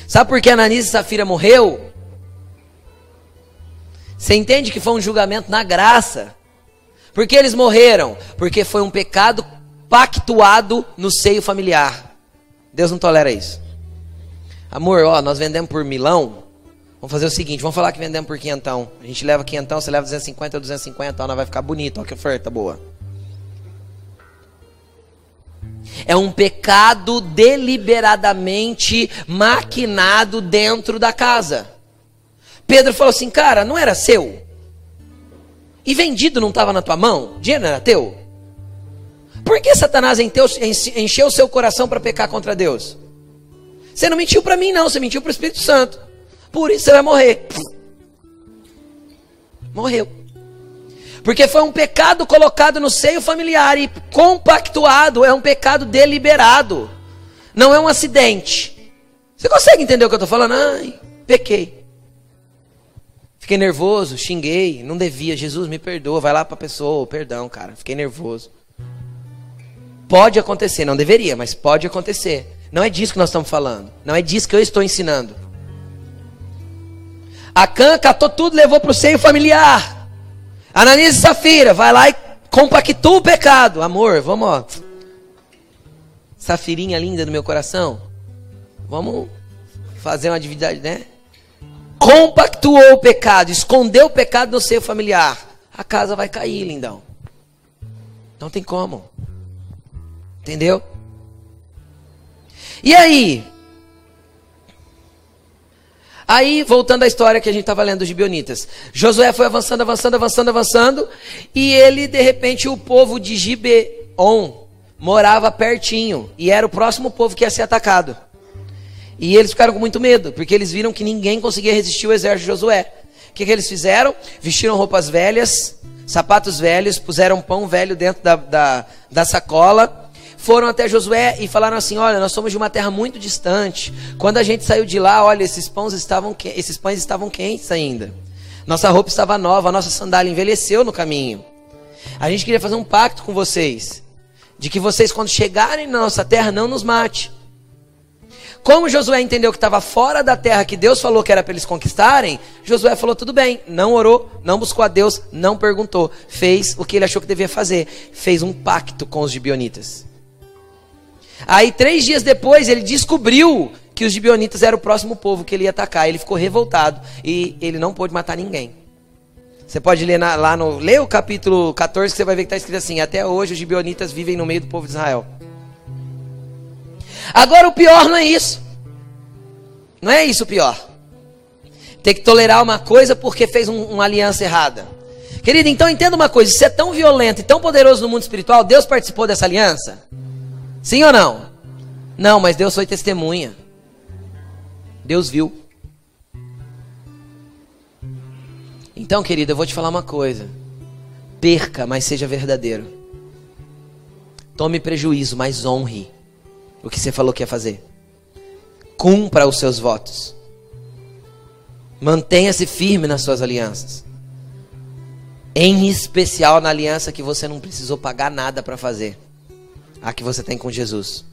Speaker 1: Sabe por que Ananias e Safira morreu? Você entende que foi um julgamento na graça. Por que eles morreram? Porque foi um pecado pactuado no seio familiar. Deus não tolera isso. Amor, ó, nós vendemos por milão. Vamos fazer o seguinte, vamos falar que vendemos por quinhentão. A gente leva quinhentão, você leva 250 ou 250, ó, nós vai ficar bonito, ó, que oferta boa. É um pecado deliberadamente maquinado dentro da casa. Pedro falou assim, cara, não era seu? E vendido não estava na tua mão? O dinheiro não era teu? Por que Satanás encheu o seu coração para pecar contra Deus? Você não mentiu para mim, não, você mentiu para o Espírito Santo. Por isso você vai morrer. Morreu. Porque foi um pecado colocado no seio familiar e compactuado, é um pecado deliberado. Não é um acidente. Você consegue entender o que eu estou falando? Ai, pequei. Fiquei nervoso, xinguei, não devia. Jesus, me perdoa. Vai lá para a pessoa, perdão, cara. Fiquei nervoso. Pode acontecer, não deveria, mas pode acontecer. Não é disso que nós estamos falando. Não é disso que eu estou ensinando. Acã catou tudo, levou para o seio familiar. Ananias e Safira, vai lá e compactua o pecado. Amor, vamos, ó. Safirinha linda do meu coração. Vamos fazer uma atividade, né? Compactuou o pecado, escondeu o pecado no seio familiar. A casa vai cair, lindão. Não tem como. Entendeu? E aí? Aí, voltando à história que a gente estava lendo dos gibeonitas. Josué foi avançando, avançando, avançando, avançando. E ele, de repente, o povo de Gibeon morava pertinho. E era o próximo povo que ia ser atacado. E eles ficaram com muito medo, porque eles viram que ninguém conseguia resistir ao exército de Josué. O que, que eles fizeram? Vestiram roupas velhas, sapatos velhos, puseram pão velho dentro da, da, da sacola foram até Josué e falaram assim: Olha, nós somos de uma terra muito distante. Quando a gente saiu de lá, olha, esses pães estavam, esses pães estavam quentes ainda. Nossa roupa estava nova, a nossa sandália envelheceu no caminho. A gente queria fazer um pacto com vocês, de que vocês, quando chegarem na nossa terra, não nos mate. Como Josué entendeu que estava fora da terra que Deus falou que era para eles conquistarem, Josué falou: tudo bem, não orou, não buscou a Deus, não perguntou, fez o que ele achou que devia fazer, fez um pacto com os gibionitas. Aí, três dias depois, ele descobriu que os gibionitas eram o próximo povo que ele ia atacar. Ele ficou revoltado e ele não pôde matar ninguém. Você pode ler na, lá no. Lê o capítulo 14 que você vai ver que está escrito assim: Até hoje os gibionitas vivem no meio do povo de Israel. Agora o pior não é isso. Não é isso o pior. Ter que tolerar uma coisa porque fez um, uma aliança errada. Querido, então entenda uma coisa: se é tão violento e tão poderoso no mundo espiritual, Deus participou dessa aliança? Sim ou não? Não, mas Deus foi testemunha. Deus viu. Então, querido, eu vou te falar uma coisa. Perca, mas seja verdadeiro. Tome prejuízo, mas honre o que você falou que ia fazer. Cumpra os seus votos. Mantenha-se firme nas suas alianças. Em especial na aliança que você não precisou pagar nada para fazer a que você tem com Jesus.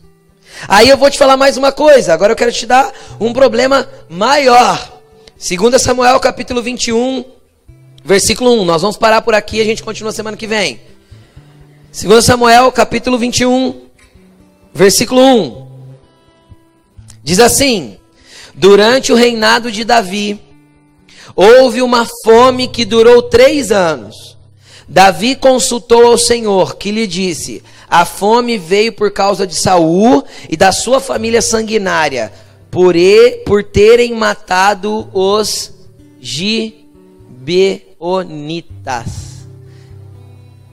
Speaker 1: Aí eu vou te falar mais uma coisa. Agora eu quero te dar um problema maior. 2 Samuel capítulo 21, versículo 1. Nós vamos parar por aqui e a gente continua semana que vem. 2 Samuel capítulo 21, versículo 1. Diz assim: Durante o reinado de Davi, houve uma fome que durou três anos. Davi consultou ao Senhor, que lhe disse: a fome veio por causa de Saul e da sua família sanguinária, por, e, por terem matado os gibeonitas.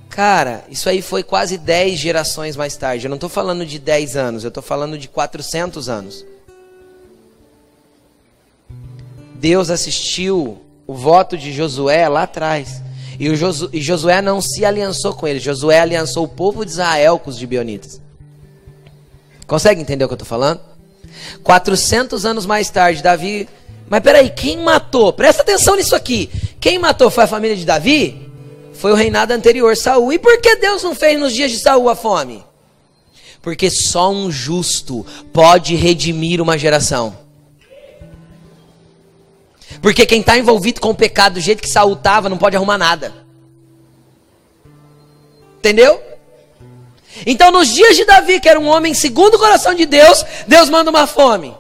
Speaker 1: Cara, isso aí foi quase 10 gerações mais tarde. Eu não estou falando de 10 anos, eu estou falando de 400 anos. Deus assistiu o voto de Josué lá atrás. E, o e Josué não se aliançou com eles. Josué aliançou o povo de Israel com os gibeonitas. Consegue entender o que eu estou falando? 400 anos mais tarde, Davi. Mas peraí, quem matou? Presta atenção nisso aqui. Quem matou foi a família de Davi? foi o reinado anterior, Saul. E por que Deus não fez nos dias de Saul a fome? Porque só um justo pode redimir uma geração. Porque quem está envolvido com o pecado do jeito que Saul estava não pode arrumar nada. Entendeu? Então, nos dias de Davi, que era um homem segundo o coração de Deus, Deus manda uma fome.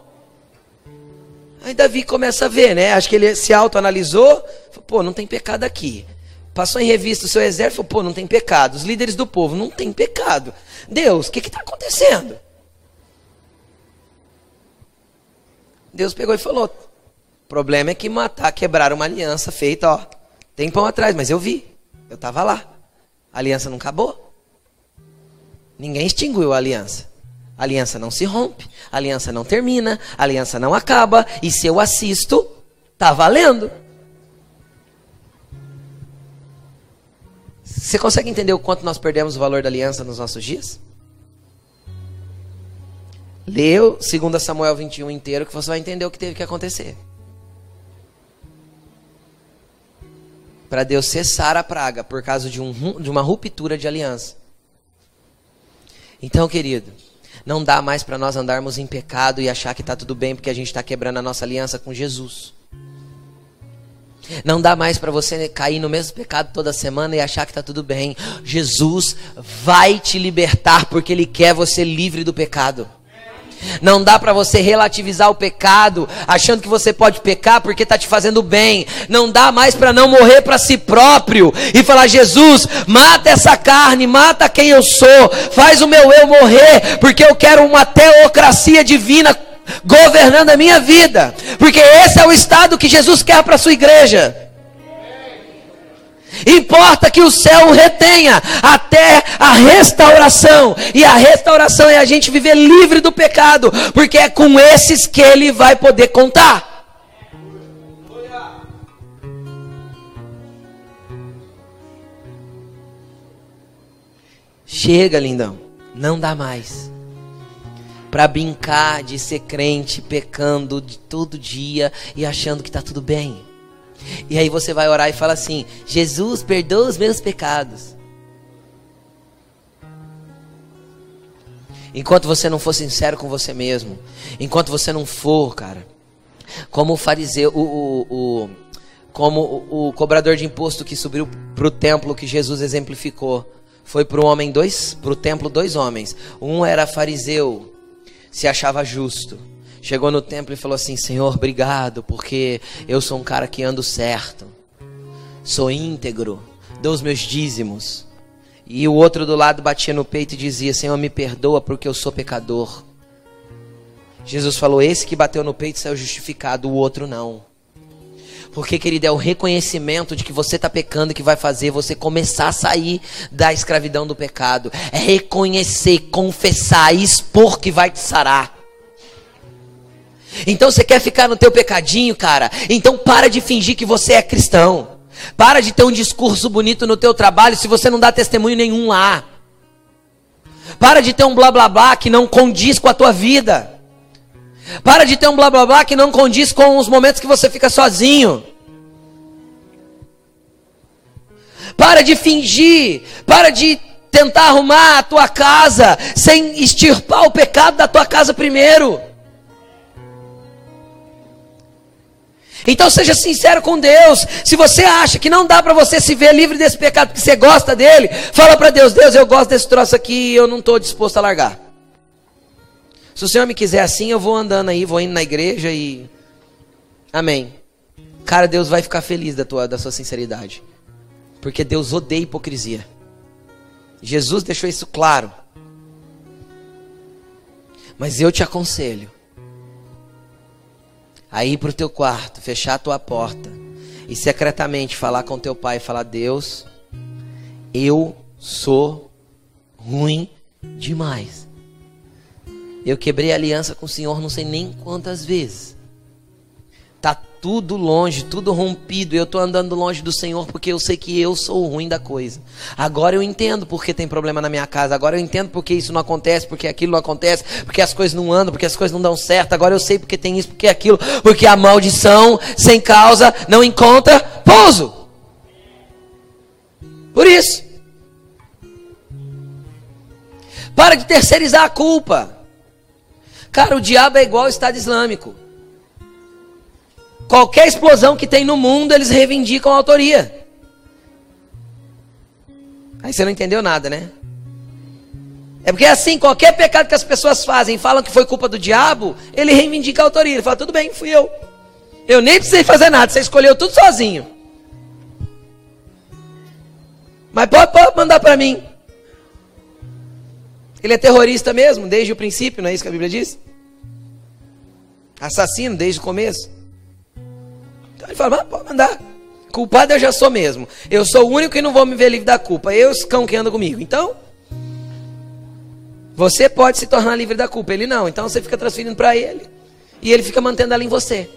Speaker 1: Aí Davi começa a ver, né? Acho que ele se autoanalisou. Pô, não tem pecado aqui. Passou em revista o seu exército, pô, não tem pecado. Os líderes do povo, não tem pecado. Deus, o que está acontecendo? Deus pegou e falou: problema é que matar, quebrar uma aliança feita, ó, tempão atrás, mas eu vi, eu estava lá. A aliança não acabou. Ninguém extinguiu a aliança. A aliança não se rompe, a aliança não termina, a aliança não acaba, e se eu assisto, tá valendo. Você consegue entender o quanto nós perdemos o valor da aliança nos nossos dias? Leu 2 Samuel 21 inteiro que você vai entender o que teve que acontecer. Para Deus cessar a praga por causa de, um, de uma ruptura de aliança. Então, querido, não dá mais para nós andarmos em pecado e achar que está tudo bem porque a gente está quebrando a nossa aliança com Jesus. Não dá mais para você cair no mesmo pecado toda semana e achar que está tudo bem. Jesus vai te libertar porque Ele quer você livre do pecado. Não dá para você relativizar o pecado, achando que você pode pecar porque está te fazendo bem. Não dá mais para não morrer para si próprio e falar: Jesus, mata essa carne, mata quem eu sou, faz o meu eu morrer, porque eu quero uma teocracia divina governando a minha vida, porque esse é o estado que Jesus quer para a sua igreja. Importa que o céu o retenha até a restauração. E a restauração é a gente viver livre do pecado, porque é com esses que ele vai poder contar. Chega, lindão. Não dá mais. Para brincar de ser crente, pecando de todo dia e achando que está tudo bem. E aí você vai orar e fala assim: Jesus, perdoa os meus pecados. Enquanto você não for sincero com você mesmo, enquanto você não for, cara, como o fariseu, o, o, o como o, o, cobrador de imposto que subiu para o templo que Jesus exemplificou, foi para o homem dois, para o templo dois homens. Um era fariseu, se achava justo chegou no templo e falou assim: Senhor, obrigado, porque eu sou um cara que ando certo, sou íntegro, dou os meus dízimos. E o outro do lado batia no peito e dizia: Senhor, me perdoa porque eu sou pecador. Jesus falou: Esse que bateu no peito saiu justificado, o outro não. Porque, querido, é o reconhecimento de que você está pecando que vai fazer você começar a sair da escravidão do pecado. É reconhecer, confessar, expor que vai te sarar. Então você quer ficar no teu pecadinho, cara? Então para de fingir que você é cristão. Para de ter um discurso bonito no teu trabalho se você não dá testemunho nenhum lá. Para de ter um blá blá blá que não condiz com a tua vida. Para de ter um blá blá blá que não condiz com os momentos que você fica sozinho. Para de fingir, para de tentar arrumar a tua casa sem extirpar o pecado da tua casa primeiro. Então seja sincero com Deus. Se você acha que não dá para você se ver livre desse pecado porque você gosta dele, fala para Deus: Deus, eu gosto desse troço aqui e eu não estou disposto a largar. Se o Senhor me quiser assim, eu vou andando aí, vou indo na igreja e. Amém. Cara, Deus vai ficar feliz da, tua, da sua sinceridade. Porque Deus odeia hipocrisia. Jesus deixou isso claro. Mas eu te aconselho a ir para o teu quarto, fechar a tua porta e secretamente falar com teu pai e falar: Deus, eu sou ruim demais. Eu quebrei aliança com o Senhor não sei nem quantas vezes. Tudo longe, tudo rompido. Eu estou andando longe do Senhor porque eu sei que eu sou o ruim da coisa. Agora eu entendo porque tem problema na minha casa. Agora eu entendo porque isso não acontece, porque aquilo não acontece, porque as coisas não andam, porque as coisas não dão certo. Agora eu sei porque tem isso, porque aquilo, porque a maldição sem causa não encontra pouso. isso. Para de terceirizar a culpa. Cara, o diabo é igual ao Estado Islâmico. Qualquer explosão que tem no mundo, eles reivindicam a autoria. Aí você não entendeu nada, né? É porque assim, qualquer pecado que as pessoas fazem, falam que foi culpa do diabo, ele reivindica a autoria. Ele fala, tudo bem, fui eu. Eu nem precisei fazer nada, você escolheu tudo sozinho. Mas pode, pode mandar para mim. Ele é terrorista mesmo, desde o princípio, não é isso que a Bíblia diz? Assassino desde o começo. Então ele fala, pode mandar. Culpado eu já sou mesmo. Eu sou o único que não vou me ver livre da culpa. Eu e os cão que andam comigo. Então, você pode se tornar livre da culpa, ele não. Então você fica transferindo para ele. E ele fica mantendo ela em você.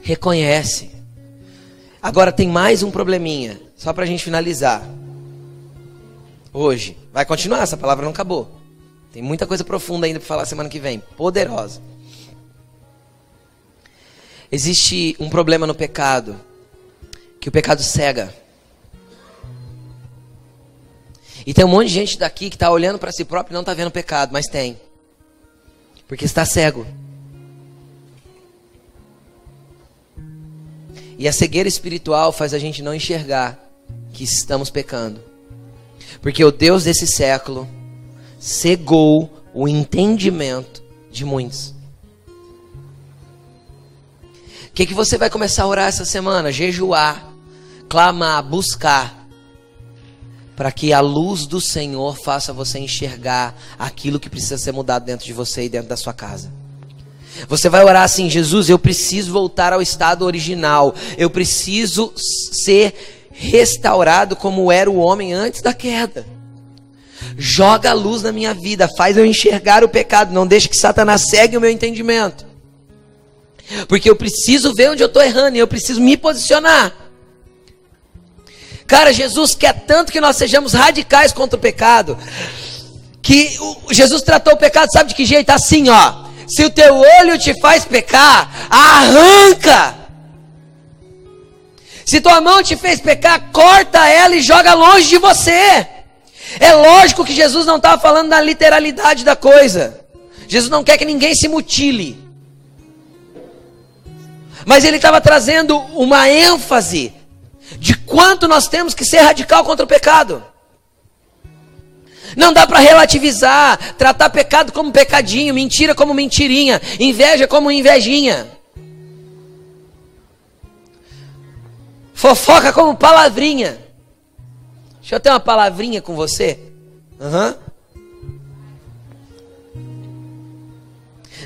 Speaker 1: Reconhece. Agora tem mais um probleminha, só para a gente finalizar. Hoje. Vai continuar, essa palavra não acabou. Tem muita coisa profunda ainda para falar semana que vem. Poderosa. Existe um problema no pecado, que o pecado cega. E tem um monte de gente daqui que está olhando para si próprio e não está vendo pecado, mas tem. Porque está cego. E a cegueira espiritual faz a gente não enxergar que estamos pecando. Porque o Deus desse século cegou o entendimento de muitos. O que, que você vai começar a orar essa semana? Jejuar, clamar, buscar para que a luz do Senhor faça você enxergar aquilo que precisa ser mudado dentro de você e dentro da sua casa. Você vai orar assim: Jesus, eu preciso voltar ao estado original, eu preciso ser restaurado como era o homem antes da queda. Joga a luz na minha vida, faz eu enxergar o pecado, não deixe que Satanás segue o meu entendimento. Porque eu preciso ver onde eu estou errando e eu preciso me posicionar. Cara, Jesus quer tanto que nós sejamos radicais contra o pecado. Que Jesus tratou o pecado, sabe de que jeito? Assim, ó. Se o teu olho te faz pecar, arranca. Se tua mão te fez pecar, corta ela e joga longe de você. É lógico que Jesus não estava falando na literalidade da coisa. Jesus não quer que ninguém se mutile. Mas ele estava trazendo uma ênfase de quanto nós temos que ser radical contra o pecado. Não dá para relativizar, tratar pecado como pecadinho, mentira como mentirinha, inveja como invejinha. Fofoca como palavrinha. Deixa eu ter uma palavrinha com você. Uhum.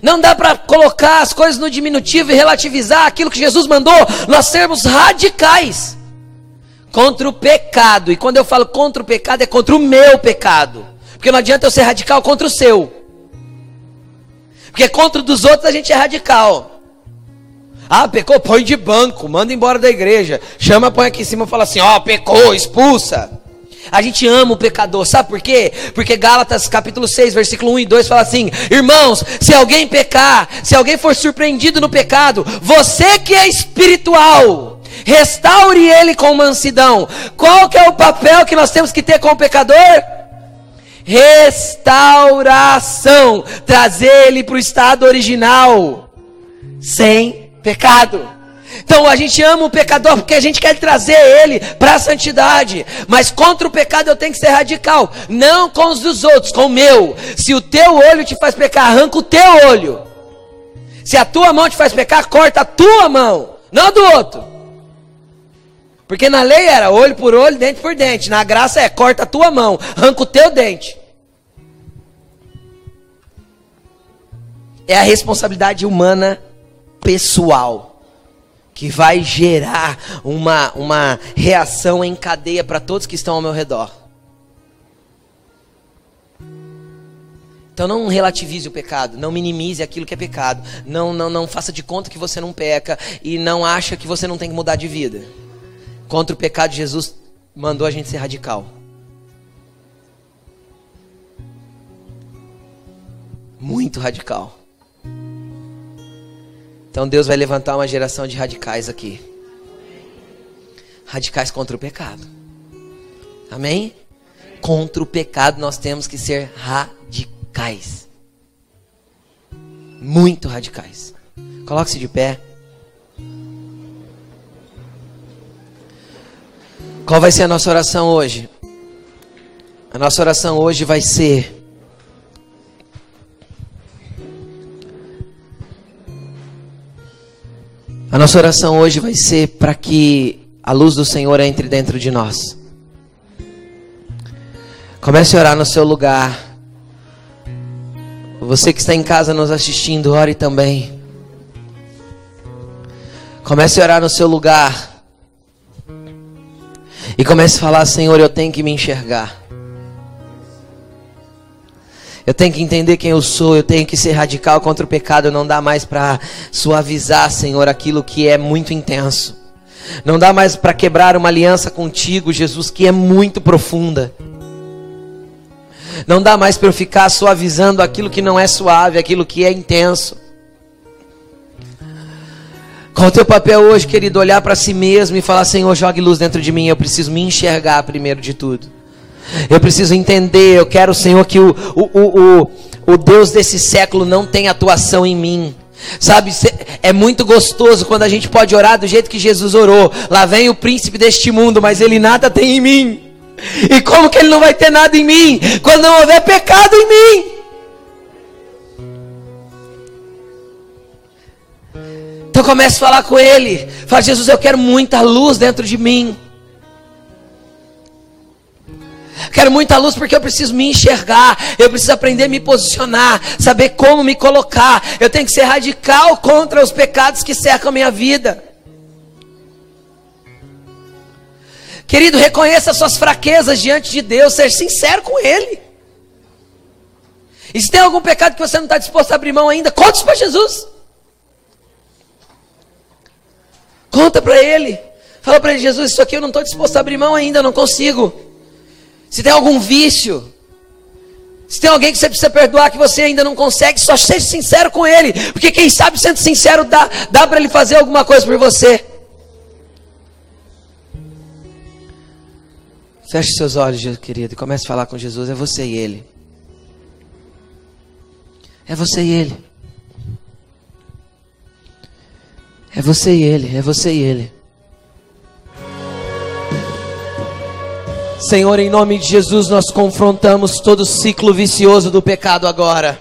Speaker 1: Não dá para colocar as coisas no diminutivo e relativizar aquilo que Jesus mandou. Nós sermos radicais contra o pecado. E quando eu falo contra o pecado, é contra o meu pecado. Porque não adianta eu ser radical contra o seu. Porque contra dos outros a gente é radical. Ah, pecou, põe de banco, manda embora da igreja. Chama, põe aqui em cima e fala assim: ó, oh, pecou, expulsa. A gente ama o pecador, sabe por quê? Porque Gálatas capítulo 6, versículo 1 e 2 fala assim: Irmãos, se alguém pecar, se alguém for surpreendido no pecado, você que é espiritual, restaure ele com mansidão. Qual que é o papel que nós temos que ter com o pecador? Restauração, trazer ele para o estado original, sem pecado. Então a gente ama o pecador porque a gente quer trazer ele para a santidade. Mas contra o pecado eu tenho que ser radical. Não com os dos outros, com o meu. Se o teu olho te faz pecar, arranca o teu olho. Se a tua mão te faz pecar, corta a tua mão, não do outro. Porque na lei era olho por olho, dente por dente. Na graça é corta a tua mão, arranca o teu dente. É a responsabilidade humana pessoal que vai gerar uma, uma reação em cadeia para todos que estão ao meu redor. Então não relativize o pecado, não minimize aquilo que é pecado, não, não, não faça de conta que você não peca e não acha que você não tem que mudar de vida. Contra o pecado, Jesus mandou a gente ser radical. Muito radical. Então Deus vai levantar uma geração de radicais aqui. radicais contra o pecado. Amém? Contra o pecado nós temos que ser radicais. Muito radicais. Coloque-se de pé. Qual vai ser a nossa oração hoje? A nossa oração hoje vai ser A nossa oração hoje vai ser para que a luz do Senhor entre dentro de nós. Comece a orar no seu lugar. Você que está em casa nos assistindo, ore também. Comece a orar no seu lugar. E comece a falar: Senhor, eu tenho que me enxergar. Eu tenho que entender quem eu sou, eu tenho que ser radical contra o pecado, não dá mais para suavizar, Senhor, aquilo que é muito intenso. Não dá mais para quebrar uma aliança contigo, Jesus, que é muito profunda. Não dá mais para eu ficar suavizando aquilo que não é suave, aquilo que é intenso. Qual o teu papel hoje, querido? Olhar para si mesmo e falar: Senhor, jogue luz dentro de mim. Eu preciso me enxergar primeiro de tudo. Eu preciso entender, eu quero, Senhor, que o, o, o, o Deus desse século não tenha atuação em mim. Sabe, é muito gostoso quando a gente pode orar do jeito que Jesus orou. Lá vem o príncipe deste mundo, mas ele nada tem em mim. E como que ele não vai ter nada em mim? Quando não houver pecado em mim. Então comece a falar com ele. Fala, Jesus, eu quero muita luz dentro de mim. Quero muita luz porque eu preciso me enxergar, eu preciso aprender a me posicionar, saber como me colocar. Eu tenho que ser radical contra os pecados que cercam a minha vida. Querido, reconheça suas fraquezas diante de Deus, seja sincero com Ele. E se tem algum pecado que você não está disposto a abrir mão ainda, conte para Jesus. Conta para Ele. Fala para Ele, Jesus, isso aqui eu não estou disposto a abrir mão ainda, eu não consigo se tem algum vício, se tem alguém que você precisa perdoar que você ainda não consegue, só seja sincero com ele, porque quem sabe sendo sincero dá, dá para ele fazer alguma coisa por você. Feche seus olhos, querido, e comece a falar com Jesus. É você e ele. É você e ele. É você e ele. É você e ele. Senhor, em nome de Jesus, nós confrontamos todo o ciclo vicioso do pecado agora.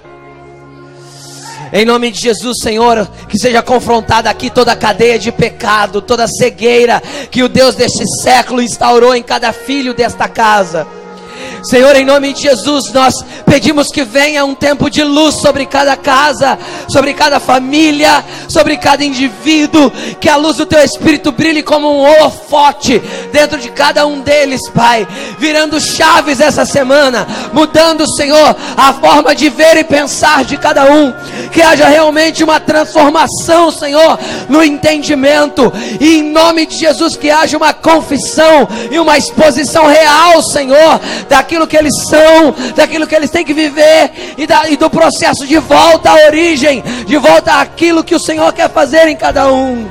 Speaker 1: Em nome de Jesus, Senhor, que seja confrontada aqui toda a cadeia de pecado, toda a cegueira que o Deus deste século instaurou em cada filho desta casa. Senhor, em nome de Jesus, nós pedimos que venha um tempo de luz sobre cada casa, sobre cada família, sobre cada indivíduo, que a luz do teu espírito brilhe como um holofote dentro de cada um deles, Pai, virando chaves essa semana, mudando, Senhor, a forma de ver e pensar de cada um, que haja realmente uma transformação, Senhor, no entendimento, e em nome de Jesus, que haja uma confissão e uma exposição real, Senhor, daquilo que eles são, daquilo que eles têm que viver e, da, e do processo de volta à origem, de volta àquilo que o Senhor quer fazer em cada um.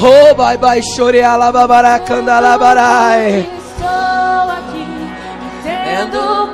Speaker 1: Oh, bye bye, choreala, babaracanda, labarai. Estou aqui, tendo